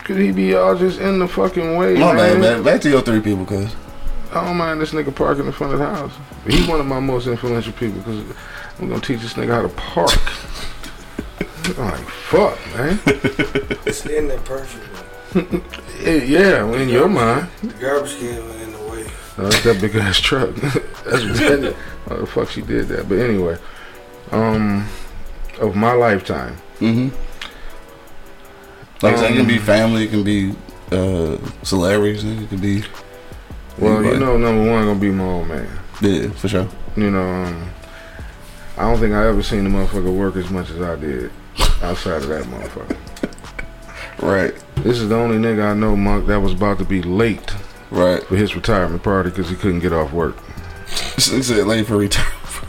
Could he be all just in the fucking way, My man? man. Back to your three people, cuz. I don't mind this nigga parking in front of the house. But he one of my most influential people because I'm gonna teach this nigga how to park. <laughs> I'm like, fuck, man. It's in that person. Eh, yeah, in your mind. The garbage can was in the way. Oh, <laughs> that's that big ass truck. that's that, oh, the fuck she did that. But anyway, um, of my lifetime, Mm-hmm. Like said, it can be family, it can be uh, celebrities, it can be. well, you know, number one gonna be my old man. Yeah, for sure. You know, um, I don't think I ever seen the motherfucker work as much as I did outside of that motherfucker. <laughs> Right, This is the only nigga I know, Monk, that was about to be late right. for his retirement party because he couldn't get off work. He said late for retirement. <laughs>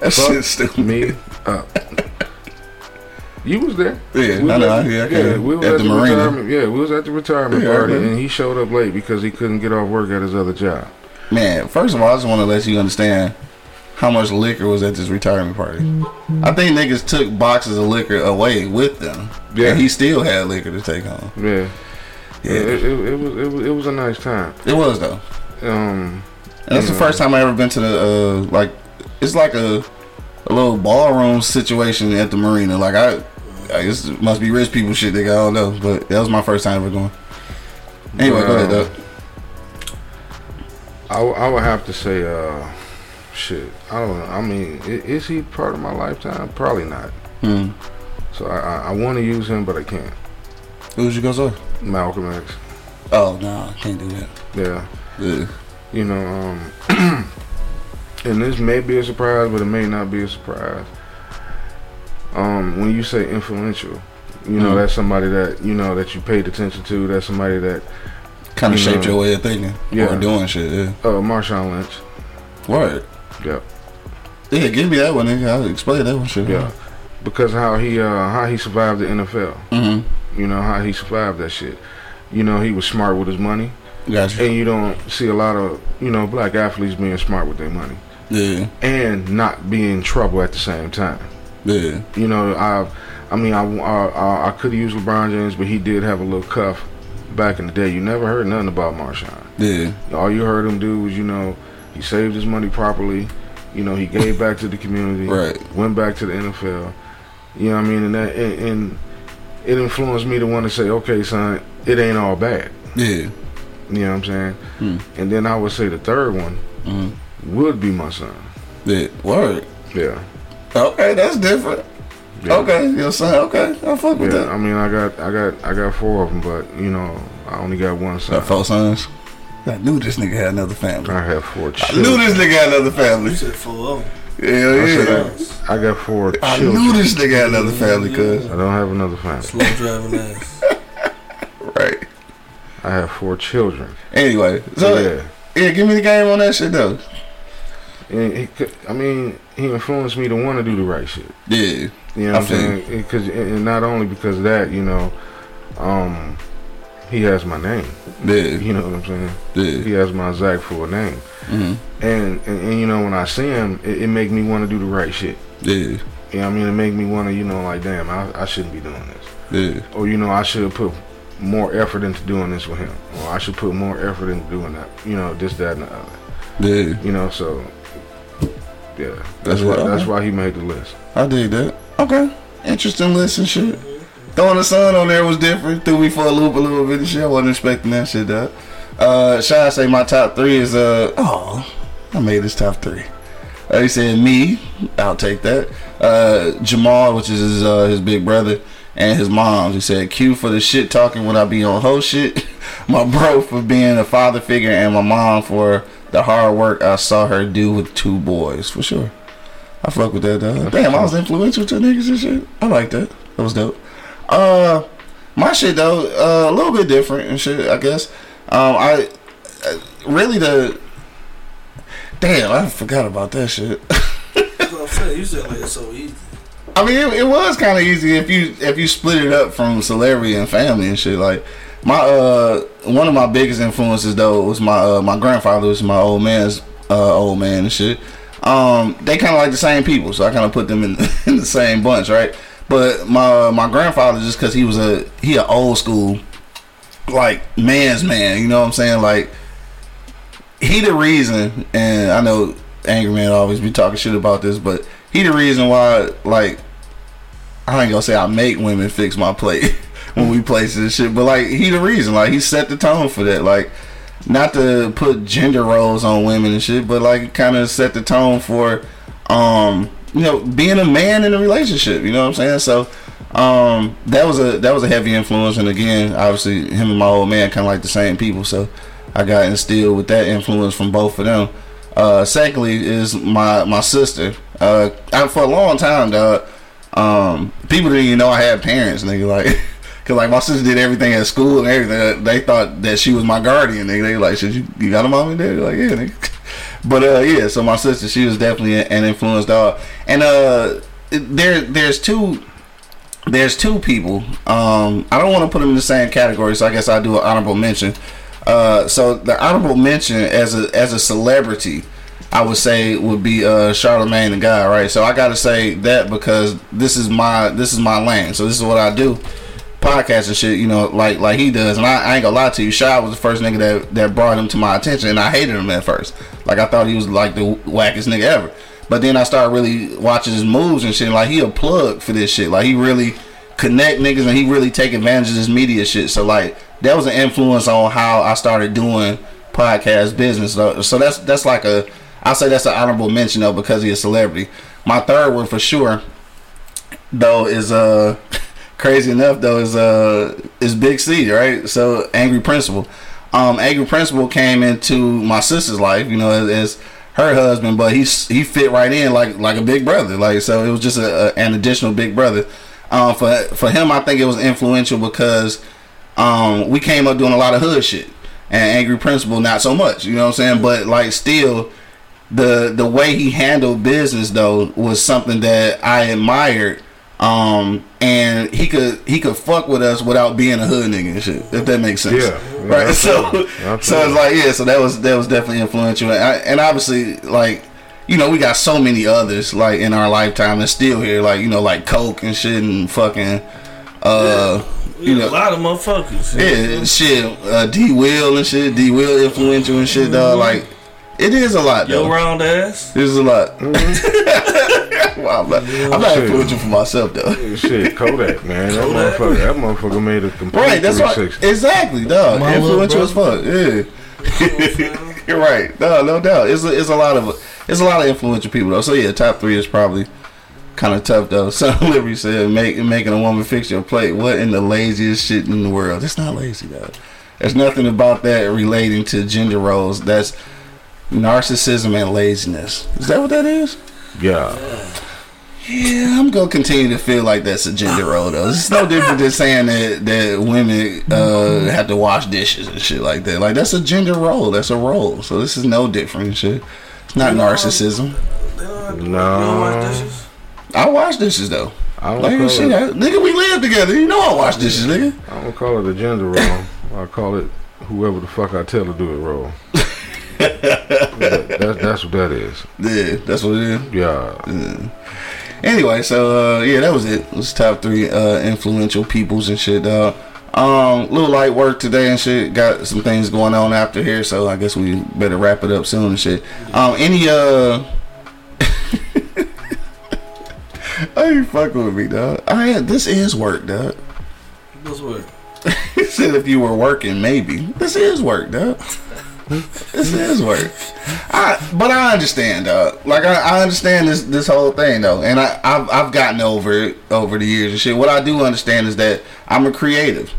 that Fuck shit's stupid. Me up. You was there. Yeah, We I know. at- Yeah, yeah, we was at, at, the, the, marina. retirement. Yeah, we was at the retirement Yeah, party, and he showed up late because he couldn't get off work at his other job. Man, first of all, I just want to let you understand how much liquor was at this retirement party. I think niggas took boxes of liquor away with them. Yeah. And he still had liquor to take home. Yeah, Yeah. It, it, it was it was it was a nice time. It was though. Um, And that's the Yeah. first time I ever been to the uh like it's like a a little ballroom situation at the marina. Like I I guess it must be rich people shit. They got I don't know, but that was my first time ever going. Anyway, go ahead, though. I, w- I would have to say, uh, shit. I don't know. I mean, is he part of my lifetime? Probably not. Hmm. So I I, I want to use him, but I can't. Who's you go say? Malcolm X. Oh no, I can't do that. Yeah. Yeah. You know, um, <clears throat> and this may be a surprise, but it may not be a surprise. Um, when you say influential, you know Mhm. that's somebody that you know that you paid attention to. That's somebody that Kind of You shaped know, your way of thinking yeah. or doing shit. Yeah. uh, Marshawn Lynch. What? Yep. Yeah, give me that one, nigga. I'll explain that one shit. Yeah. Because how he uh, how he survived the NFL. Mm-hmm. You know how he survived that shit. You know he was smart with his money, Gotcha. and you don't see a lot of you know black athletes being smart with their money Yeah. and not being in trouble at the same time. Yeah. You know, I, I mean, I, I, I could have used LeBron James, but he did have a little cuff back in the day. You never heard nothing about Marshawn. Yeah. All you heard him do was, you know, he saved his money properly. You know, he gave back to the community. <laughs> Right. Went back to the NFL. You know what I mean? And that, and, and it influenced me to want to say, okay, son, it ain't all bad. Yeah. You know what I'm saying? Hmm. And then I would say the third one Mhm. would be my son. Yeah. Word. Yeah. Okay, that's different. yeah. Okay, your son. Okay, I fuck with Yeah, that. I mean, I got, I got, I got four of them, but you know, I only got one son. Got four sons. I knew this nigga had another family. I have four I children. knew this nigga had another family. You said four of them. Yeah, I yeah. said I, I got four I children. knew this nigga had another family, cuz. I don't have another family. Slow driving ass. <laughs> Right. I have four children. Anyway, so yeah. yeah, give me the game on that shit though. and he, I mean, he influenced me to want to do the right shit. Yeah. You know I what I'm saying? Because and not only because of that, you know, um, he has my name. Yeah. You know what I'm saying? Yeah. He has my exact full name. hmm And, and and you know when I see him, it, it make me want to do the right shit. Yeah. You know what I mean? It make me want to, you know, like damn, I, I shouldn't be doing this. Yeah. or you know I should put more effort into doing this with him, or I should put more effort into doing that. You know, this, that, and the other. Yeah. You know, so yeah, That's that's why that's why he made the list. I did that. Okay. Interesting list and shit. Throwing the sun on there was different. Threw me for a loop a little bit and shit. I wasn't expecting that shit though. Uh Shy say my top three is uh oh I made this top three. Uh, he said me, I'll take that. Uh Jamal, which is his uh his big brother, and his mom. He said Q for the shit talking when I be on whole shit. <laughs> my bro for being a father figure and my mom for the hard work I saw her do with two boys, for sure. I fuck with that though. Damn, I was influential to niggas and shit. I like that. That was dope. Uh, my shit though, uh, a little bit different and shit. I guess. Um, I uh, really the. Damn, I forgot about that shit. You said like it's so easy. I mean, it, it was kind of easy if you if you split it up from celebrity and family and shit. Like my uh, one of my biggest influences though was my uh, my grandfather was my old man's uh, old man and shit. Um, they kind of like the same people, so I kind of put them in <laughs> in the same bunch, right? But my my grandfather just because he was a he a old school like man's man, you know what I'm saying? Like he the reason, and I know Angry Man always be talking shit about this, but he the reason why like I ain't gonna say I make women fix my plate <laughs> when we place this shit, but like he the reason. Like he set the tone for that. Like not to put gender roles on women and shit, but like kind of set the tone for um you know being a man in a relationship. You know what I'm saying? So um that was a that was a heavy influence, and again, obviously him and my old man kind of like the same people, so I got instilled with that influence from both of them. Uh, secondly, is my my sister. Uh, I, for a long time, dog. Um, people didn't even know I had parents, nigga. Like, <laughs> cause like my sister did everything at school and everything. They thought that she was my guardian. Nigga. They like, you, you got a mom and dad? Like, yeah, nigga. But uh, yeah. So my sister, she was definitely an influence, dog. And uh, there there's two there's two people. Um, I don't want to put them in the same category, so I guess I'll do an honorable mention. Uh, so the honorable mention as a as a celebrity, I would say would be uh, Charlemagne tha God, right? So I got to say that because this is my this is my lane. So this is what I do, podcast and shit. You know, like like he does. And I, I ain't gonna lie to you, Shy was the first nigga that that brought him to my attention, and I hated him at first. Like I thought he was like the wackest nigga ever. But then I started really watching his moves and shit. Like he a plug for this shit. Like he really connect niggas and he really take advantage of this media shit. So like that was an influence on how I started doing podcast business. So, so that's that's like a I'll say that's an honorable mention though because he's a celebrity. My third one for sure though is uh <laughs> crazy enough though is uh is Big C, right? So Angry Principal. Um Angry Principal came into my sister's life, you know, as, as her husband, but he he fit right in like like a big brother. Like so it was just a, a, an additional big brother. Um for for him I think it was influential because um we came up doing a lot of hood shit. And Angry Principal not so much, you know what I'm saying? But like still the the way he handled business though was something that I admired. Um, and he could he could fuck with us without being a hood nigga and shit. If that makes sense, Yeah, yeah, <laughs> right. So absolutely. so it's like yeah. So that was that was definitely influential, and, I, and obviously like you know we got so many others like in our lifetime and still here like you know like Coke and shit and fucking uh you know, a lot of motherfuckers. yeah, shit. Uh, D Will and shit. D Will influential and shit, dog. Like, it is a lot, Yo though. round ass. It is a lot. Mm-hmm. <laughs> Wow, I'm not, I'm not Shit. influential for myself, though. Shit, Kodak, man. That Kodak. motherfucker, that motherfucker made a complete Right, that's right. 360. Exactly, dog. My little Influential as fuck. Yeah. You're <laughs> right. No, no doubt. It's a, it's a lot of it's a lot of influential people though. So yeah, top three is probably kind of tough though. <laughs> So Liberty said, "Make making a woman fix your plate. What in the laziest shit in the world? It's not lazy though. There's nothing about that relating to gender roles. That's narcissism and laziness. Is that what that is? Yeah. Yeah, I'm gonna continue to feel like that's a gender role though. It's no different than saying that that women uh, have to wash dishes and shit like that. Like that's a gender role. That's a role. So this is no different shit. It's not narcissism. You don't No. wash dishes? I wash dishes though. I don't, Like call shit, it, I, nigga, we live together. You know I wash dishes, nigga. I don't call it a gender role. I call it whoever the fuck I tell to do it role. That- that's, that's what that is. Yeah, that's what it is. Yeah. Anyway, so uh, yeah, that was it. It was top three uh, influential peoples and shit, dog. Um, little light work today and shit. Got some things going on after here, so I guess we better wrap it up soon and shit. Um, any uh, I ain't fucking with me, dog. I this is work, dog. What's what? <laughs> He said if you were working, maybe this is work, dog. <laughs> this is work. I, but I understand, dog. Like I, I understand this this whole thing though, and I I've, I've gotten over it over the years and shit. What I do understand is that I'm a creative,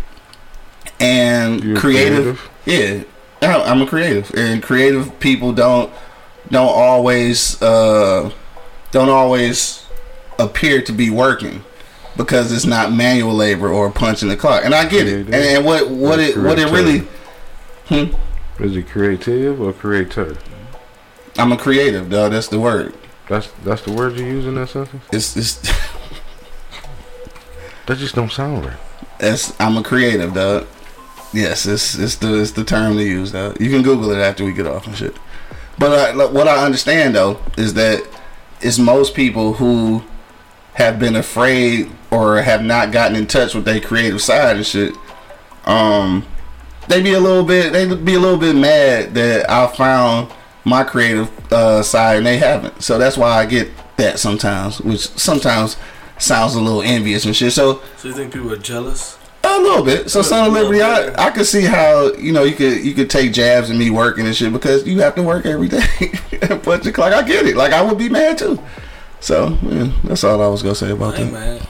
and a creative, yeah, I'm a creative, and creative people don't don't always uh don't always appear to be working because it's not manual labor or punching the clock. And I get it. And, and what what That's it what it really creativity. Is he creative or creator? I'm a creative, dog. That's the word. That's that's the word you use in that sentence. It's it's <laughs> That just don't sound right. it's I'm a creative, dog. Yes, it's it's the it's the term to use, dog. You can Google it after we get off and shit. But uh, like, what I understand though is that it's most people who have been afraid or have not gotten in touch with their creative side and shit. Um, they be a little bit they be a little bit mad that I found my creative uh, side and they haven't. So that's why I get that sometimes, which sometimes sounds a little envious and shit. So So you think people are jealous? a little bit. So Son of Liberty, I, I could see how you know you could you could take jabs at me working and shit because you have to work every day. <laughs> but clock, I get it. Like I would be mad too. So yeah, that's all I was gonna say about that.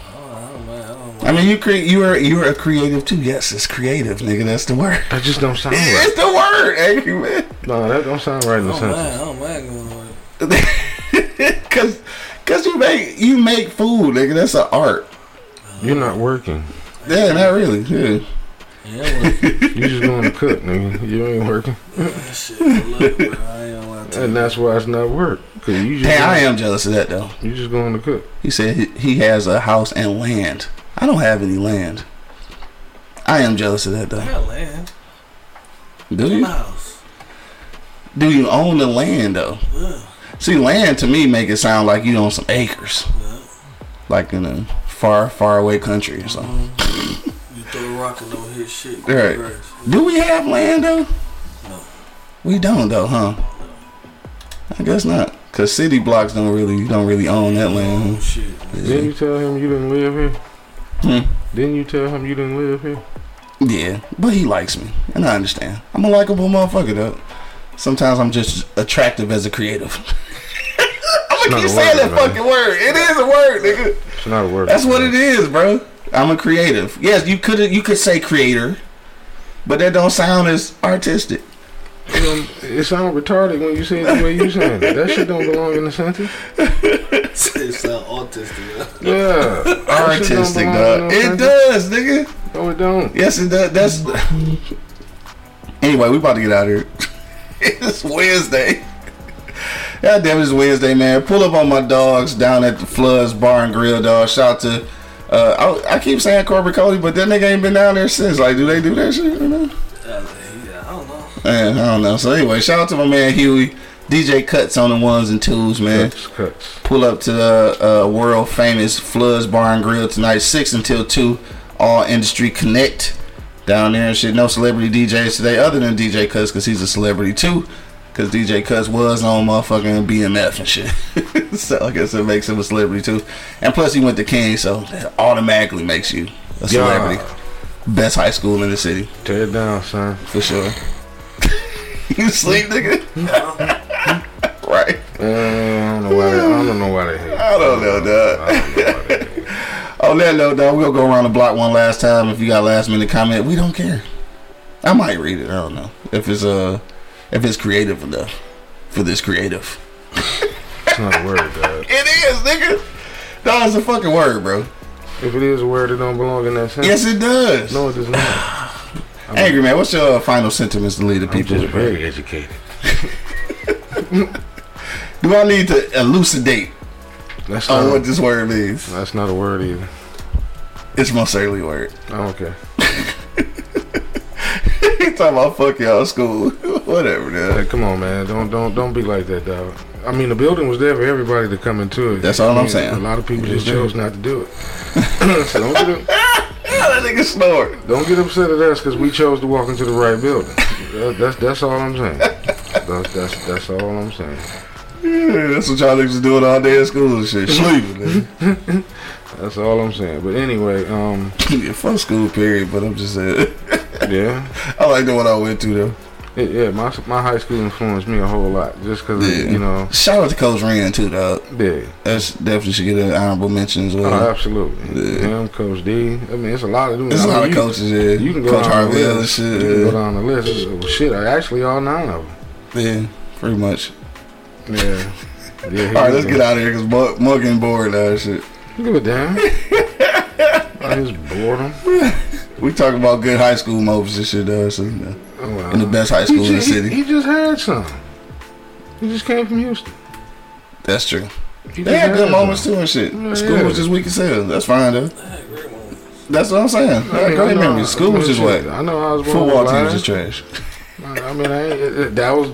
I don't mind. I don't I mean, you cre- you are you are a creative too. Yes, it's creative, nigga. That's the word. That just don't sound right. It's the word, angry man. No, that don't sound right in the oh, I sentence. Oh, I don't mind going. <laughs> Cause, cause you make you make food, nigga. That's an art. You're not working. Yeah, not really. Yeah. Yeah, <laughs> You just going to cook, nigga. You ain't working, that shit. It, bro. I ain't gonna lie to and that's why it's not work. Cause you just Hey, I am jealous of that though. you just going to cook. He said he, he has a house and land. I don't have any land. I am jealous of that though. I though. got land. Do you? the house. Do you own the land though? Yeah. See, land to me make it sound like you own some acres, Yeah. like in a far, far away country or uh-huh. something. You throw a rock and don't hit shit. Right. Grass. Do we have land though? No. We don't though, huh? I guess not, cause city blocks don't really you don't really own that Oh land. shit. Didn't you tell him you didn't live here? Hmm. Didn't you tell him you didn't live here? Yeah, but he likes me, and I understand. I'm a likable motherfucker though. Sometimes I'm just attractive as a creative. <laughs> I'm gonna keep saying word, that man. fucking word. It is a word, nigga. It's not a word. That's what it is, bro. I'm a creative. Yes, you could you could say creator, but that don't sound as artistic. You know, it sounds retarded when you say it the way you saying it. That shit don't belong in the sentence. it sound autistic. Yeah. Yeah. <laughs> That Artistic, dog. It sentence. does, nigga. No, it don't. Yes, it does. That's. anyway, we about to get out of here. <laughs> it's Wednesday. God damn, it's Wednesday, man. Pull up on my dogs down at the Floods Bar and Grill, dog. Shout out to. Uh, I, I keep saying Corbett Cody, but that nigga ain't been down there since. Like, do they do that shit? You know? I don't know. Man, I don't know. So anyway, shout out to my man Huey. DJ Cuts on the ones and twos, man. Cuts, cuts. Pull up to the uh, world famous Floods Bar and Grill tonight, six until two. All Industry Connect down there and shit. No celebrity DJs today, other than DJ Cuts, because he's a celebrity too. Because DJ Cuts was on motherfucking BMF and shit. <laughs> so I guess it makes him a celebrity too. And plus, he went to King, so that automatically makes you a celebrity. Best high school in the city, Tear it down, son. for sure. You sleep, nigga? <laughs> right. Uh, I don't know why. They, I don't know why they hate. I don't know, dog. I don't know why they hate. <laughs> On that note, dog, we'll go around the block one last time. If you got last minute comment, we don't care. I might read it. I don't know if it's uh if it's creative enough for this creative. It's not a word, dog. <laughs> It is, nigga. No, it's a fucking word, bro. If it is a word, it don't belong in that sentence. Yes, it does. No, it does not. Angry man, what's your final sentiments to lead the people? I'm just very educated. <laughs> Do I need to elucidate That's on not. what this word means? That's not a word either. It's most certainly a word. Oh, <laughs> okay. He talking about fuck y'all school. <laughs> Whatever, Hey, dog. come on, man. Don't don't don't be like that, dog. I mean, the building was there for everybody to come into it. That's all I I'm mean, saying. A lot of people just chose not to do it. so don't get that nigga don't get upset at us because we chose to walk into the right building. That- That's that's all I'm saying. That's that's that's all I'm saying. Yeah, that's what y'all niggas doing all day at school and shit. Sleeping. That's all I'm saying. But anyway, um, yeah, <laughs> fuck school period, but I'm just saying. yeah, <laughs> I like the one I went to though. It- yeah. My my high school influenced me a whole lot just because Yeah. you know. Shout out to Coach Rand too, dog. Yeah. That's definitely should get an honorable mention as Oh, well. absolutely. Yeah. Him, Coach D. I mean, it's a lot of them. There's a I mean, lot of coaches there. You can go Coach down the Harville list. shit. You can go Yeah. down the list. Well, shit, actually, all nine of them. yeah, pretty much. Yeah. Yeah. All right, let's get out of here because Mug getting bored now and shit. Give a damn. <laughs> I just boredom. We talk about good high school moments and shit, though. So, you know, Oh, wow. in the best high school he, in the ju- city. He, he just had some. He just came from Houston. That's true. He They just had good some. moments too and shit. Yeah, School yeah. was just weak as hell. That's fine though. That's what I'm saying. I Yeah, mean, I great know- memories. School was just shit, whack. I know Osborn Football was team was just trash. I mean, I ain't, it, it- that was.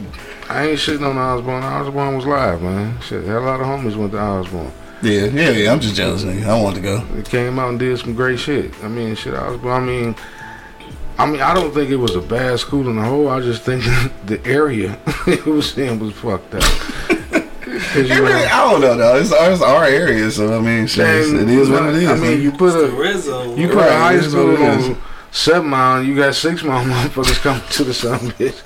I ain't shitting on Osborn. Osborn was live, man. Shit, had a lot of homies went to Osborn. Yeah, yeah, yeah. I'm just jealous, nigga. I want to go. It came out and did some great shit. I mean, shit. I was. I mean, I mean, I don't think it was a bad school in the whole. I just think <laughs> the area <laughs> it was in was fucked up. <laughs> It really, I don't know though. It's, it's our area, so I mean, shit, it is what it is. I mean, you put The a red zone. you put Right, a high it is what school it is. on seven mile. You got six mile motherfuckers coming to the sun, bitch.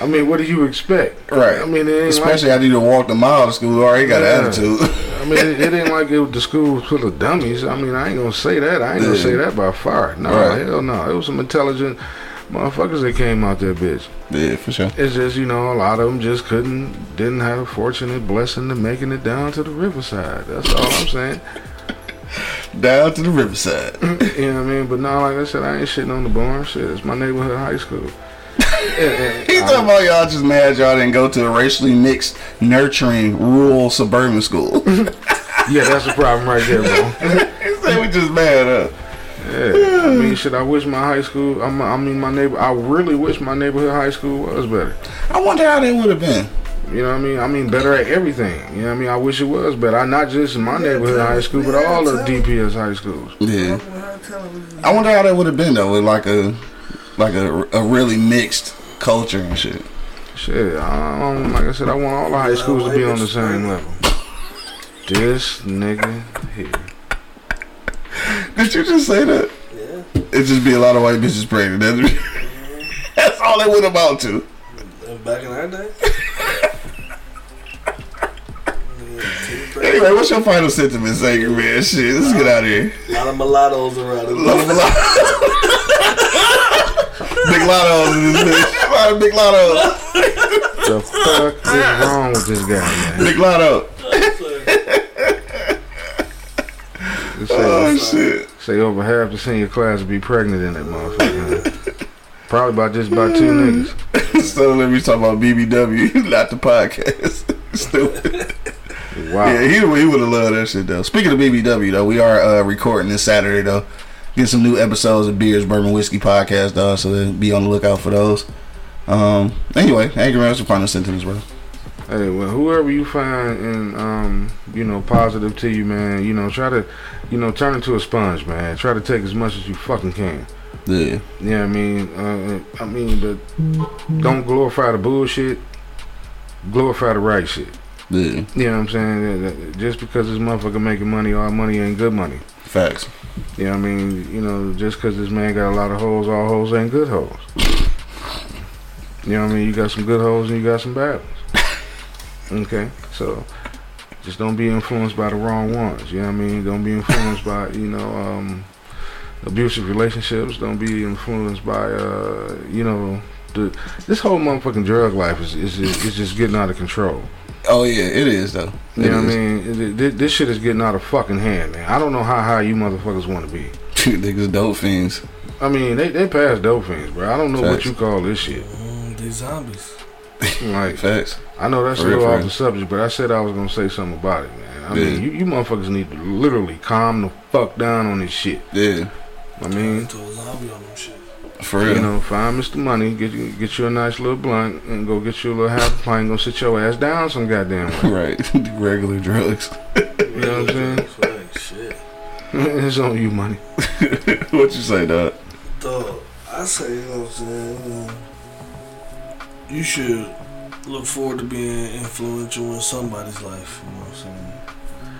I mean, what do you expect? right. I mean, it ain't especially after you done walked a mile to school, already got Yeah. an attitude. I mean, it, it ain't like it was the school was full of dummies. I mean, I ain't gonna say that. I ain't gonna Yeah. say that by far. No, Right. hell no. It was some intelligent motherfuckers that came out there, bitch. yeah, for sure. It's just you know a lot of them just couldn't, didn't have a fortunate blessing of making it down to the riverside. That's all I'm saying. <laughs> Down to the riverside. <clears throat> You know what I mean? But no, like I said, I ain't shitting on the barn. Shit, it's my neighborhood high school. He talking about y'all just mad y'all didn't go to a racially mixed, nurturing, rural suburban school. <laughs> Yeah, that's the problem right there, bro. <laughs> he said we just mad, huh? Yeah, I mean, should I wish my high school. I'm, I mean, my neighbor. I really wish my neighborhood high school was better. I wonder how they would have been. You know what I mean? I mean, better at everything. You know what I mean? I wish it was better. I, not just in my neighborhood high school, but all the DPS high schools. Yeah. I wonder how that would have been though, with like a like a, a really mixed culture and shit. Shit, I don't, like I said, I want all the high schools to be on the same level. This nigga here. Did you just say that? Yeah. It just be a lot of white bitches pregnant. That's, mm-hmm. <laughs> that's all it would about to. Back in our day. Anyway, what's your final sentiment, Sager, man? Shit, let's get out of here. A lot of mulattoes around. Love a lot. <laughs> big lottos <laughs> in this bitch. Big lottos. The fuck is wrong with this guy, man? Big lotto. Say, Oh shit. say over half the senior class will be pregnant in that motherfucker. Probably about just about two niggas. So let me talk about BBW, <laughs> not the podcast. Stupid. Wow. Yeah, he, he would have loved that shit though. Speaking of BBW though, we are uh, recording this Saturday though. Get some new episodes of Beers Bourbon Whiskey podcast though, so then be on the lookout for those. Um. Anyway, Angry Man, what's your final sentence, bro? Hey, well, whoever you find and um, you know, positive to you, man, you know, try to, you know, turn into a sponge, man. Try to take as much as you fucking can. Yeah. Yeah, I mean, uh, I mean, but don't glorify the bullshit. Glorify the right shit. Yeah. You know what I'm saying? Just because this motherfucker making money, all money ain't good money. Facts. You know what I mean? You know, just because this man got a lot of hoes, all hoes ain't good hoes. You know what I mean? You got some good hoes and you got some bad ones. <laughs> Okay, so just don't be influenced by the wrong ones. You know what I mean? Don't be influenced by you know um, abusive relationships. Don't be influenced by uh, you know the this whole motherfucking drug life is is is just getting out of control. Oh yeah, it is though. You It know what I mean? It- it- This, this shit is getting out of fucking hand, man. I don't know how high you motherfuckers want to be. <laughs> Niggas dope fiends. I mean, they they passed dope fiends, bro. I don't know what you call this shit. Mm, they zombies. <laughs> Like, Facts. I know that's a real, little off the subject, but I said I was gonna say something about it, man. I Yeah. mean, you, you motherfuckers need to literally calm the fuck down on this shit. Yeah. I mean, To a zombie on them shit. For real. you know, find Mr. Money, get you get you a nice little blunt, and go get you a little half a pint, go sit your ass down some goddamn way. <laughs> right. <laughs> Regular drugs. You know what I'm saying? <laughs> Like, shit. it's on you, money. what you say, dog? Dog, I say, you know what I'm saying? You, know, you should look forward to being influential in somebody's life. You know what I'm saying?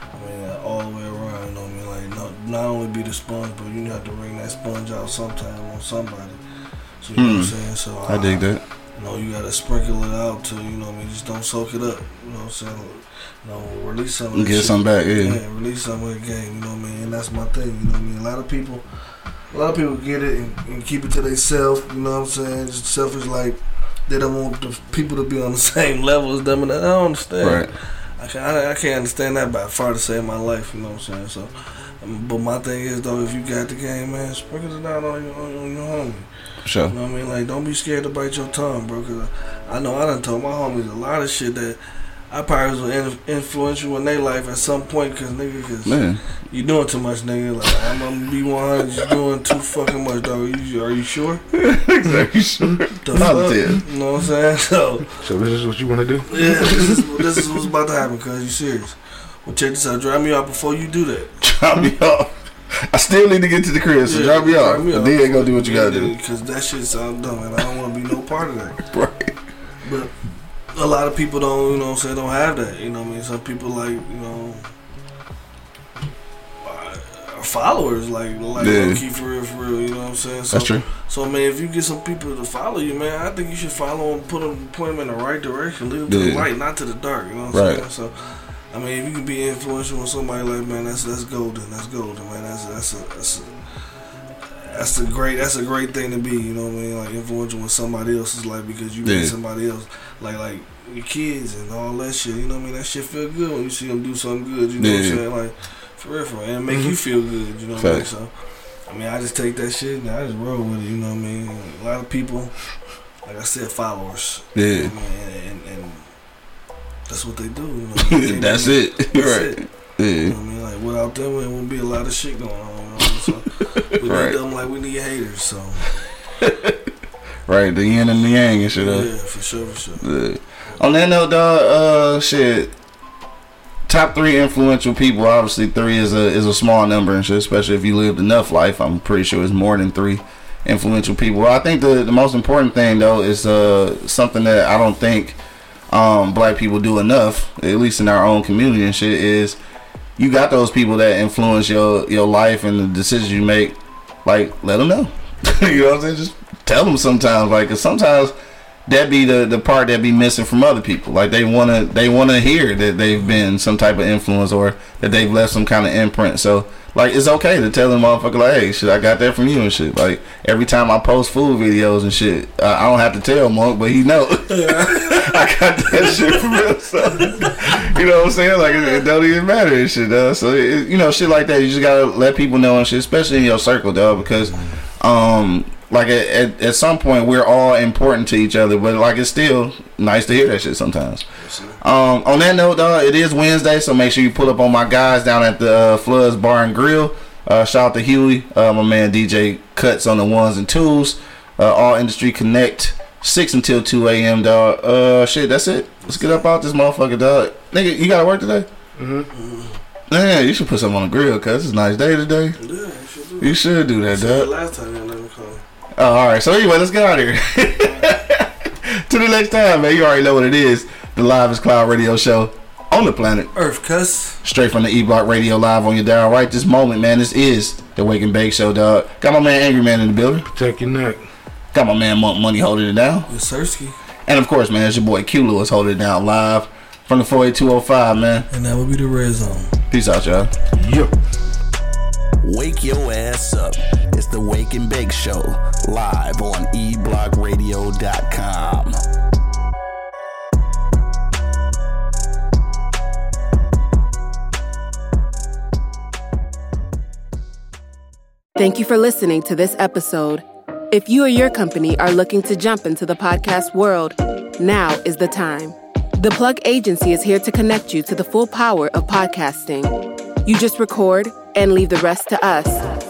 I mean, uh, all the way around. You know what I mean? Like, not, not only be the sponge, but you have to bring that sponge out sometime on somebody. So, you know what I'm Hmm. saying? So, I dig that. You know, you gotta sprinkle it out to, you know what I mean? Just don't soak it up. You know what I'm saying? You know, release some of Get shit. some back, yeah. Yeah, release some of the game, you know what I mean? And that's my thing, you know what I mean? A lot of people, a lot of people get it and, and keep it to themselves, you know what I'm saying? Just selfish, like, they don't want the people to be on the <laughs> same level as them, and I don't understand. Right. I can't, I, I can't understand that by far to save my life, you know what I'm saying? So, um, but my thing is, though, if you got the game, man, sprinkle it out on your, on, on your homie. Sure. You know what I mean? Like, don't be scared to bite your tongue, bro. Cause I, I know I done told my homies a lot of shit that I probably was in, influential in their life at some point. Cause nigga, cause Man. you doing too much, nigga. Like I'm gonna be 100. You doing too fucking much, dog. Are you, are you sure? <laughs> exactly sure. The Positive. fuck? You know what I'm saying? <laughs> So So this is what you want to do? yeah, this is this is what's about to happen. Cause you serious. Well, check this out. Drive me out before you do that. <laughs> Drive me off. I still need to get to the crib, so Yeah, drop me off. me off. Then go do what you gotta do. Cause that shit sound dumb, and I don't want to be no part of that. <laughs> Right. But a lot of people don't, you know, what I'm saying don't have that. You know, what I mean, some people like, you know, uh, followers, like, like Yeah. key for real, for real. You know what I'm saying? So, That's true. So, man, if you get some people to follow you, man, I think you should follow them, put them, point them in the right direction, lead them to the light, not to the dark. You know what I'm Right. saying? So. I mean, if you can be influential with somebody like man, that's that's golden. That's golden, man. That's that's a that's a that's a great that's a great thing to be. You know what I mean? Like influential with somebody else's life because you Yeah. made somebody else like like your kids and all that shit. You know what I mean? That shit feel good when you see them do something good. You know what I'm saying? Like for real, for real. and it make you mm-hmm. feel good. You know what I mean? So I mean, I just take that shit and I just roll with it. You know what I mean? A lot of people, like I said, followers. You know that's what they do. You know what I mean? That's it. That's right. it. You know what I mean? Like without them, there wouldn't be a lot of shit going on. You know? So we Right. them like we need haters. So <laughs> Right. The yin and the yang and shit. yeah, for sure, for sure. Yeah. On that note, dog, uh, shit. Top three influential people. Obviously, three is a is a small number and shit. Especially if you lived enough life. I'm pretty sure it's more than three influential people. I think the the most important thing though is uh something that I don't think um black people do enough, at least in our own community and shit. Is you got those people that influence your your life and the decisions you make. Like, let them know. <laughs> you know what I'm saying? Just tell them sometimes. Like, 'cause sometimes that be the the part that be missing from other people. Like they wanna they wanna hear that they've been some type of influence or that they've left some kind of imprint. So like it's okay to tell them motherfucker like, hey, shit, I got that from you and shit. Like every time I post food videos and shit, uh, I don't have to tell Monk, but he know <laughs> I got that shit from real. So you know what I'm saying? Like it, it don't even matter and shit, dog. So it, you know shit like that, you just gotta let people know and shit, especially in your circle, dog, because um like at, at, at some point we're all important to each other but like it's still nice to hear that shit sometimes um on that note dog it is wednesday so make sure you pull up on my guys down at the uh, floods bar and grill uh shout out to huey uh my man dj cuts on the ones and twos uh all industry connect 6 until 2 a.m dog uh shit that's it let's get up out this motherfucker dog nigga you gotta work today Mm-hmm. Man, you should put something on the grill, cause it's a nice day today. Yeah, you should do. You should do that, Said dog. last time you let me call. Oh, all right. So anyway, let's get out of here. <laughs> to the next time, man. You already know what it is. The Live is Cloud Radio Show on the planet. Earth, cuss. Straight from the E Block Radio Live on your dial right this moment, man. This is the Wake and Bake Show, dog. Got my man Angry Man in the building. Protect your neck. Got my man Monk Money holding it down. Yusersky. And of course, man, it's your boy Q Lewis holding it down live from the 48205, man. And that would be the red zone. Peace out, y'all. Yup. Wake your ass up. Wake and Bake Show, live on eblockradio.com. Thank you for listening to this episode. If you or your company are looking to jump into the podcast world, now is the time. The Plug Agency is here to connect you to the full power of podcasting. You just record and leave the rest to us.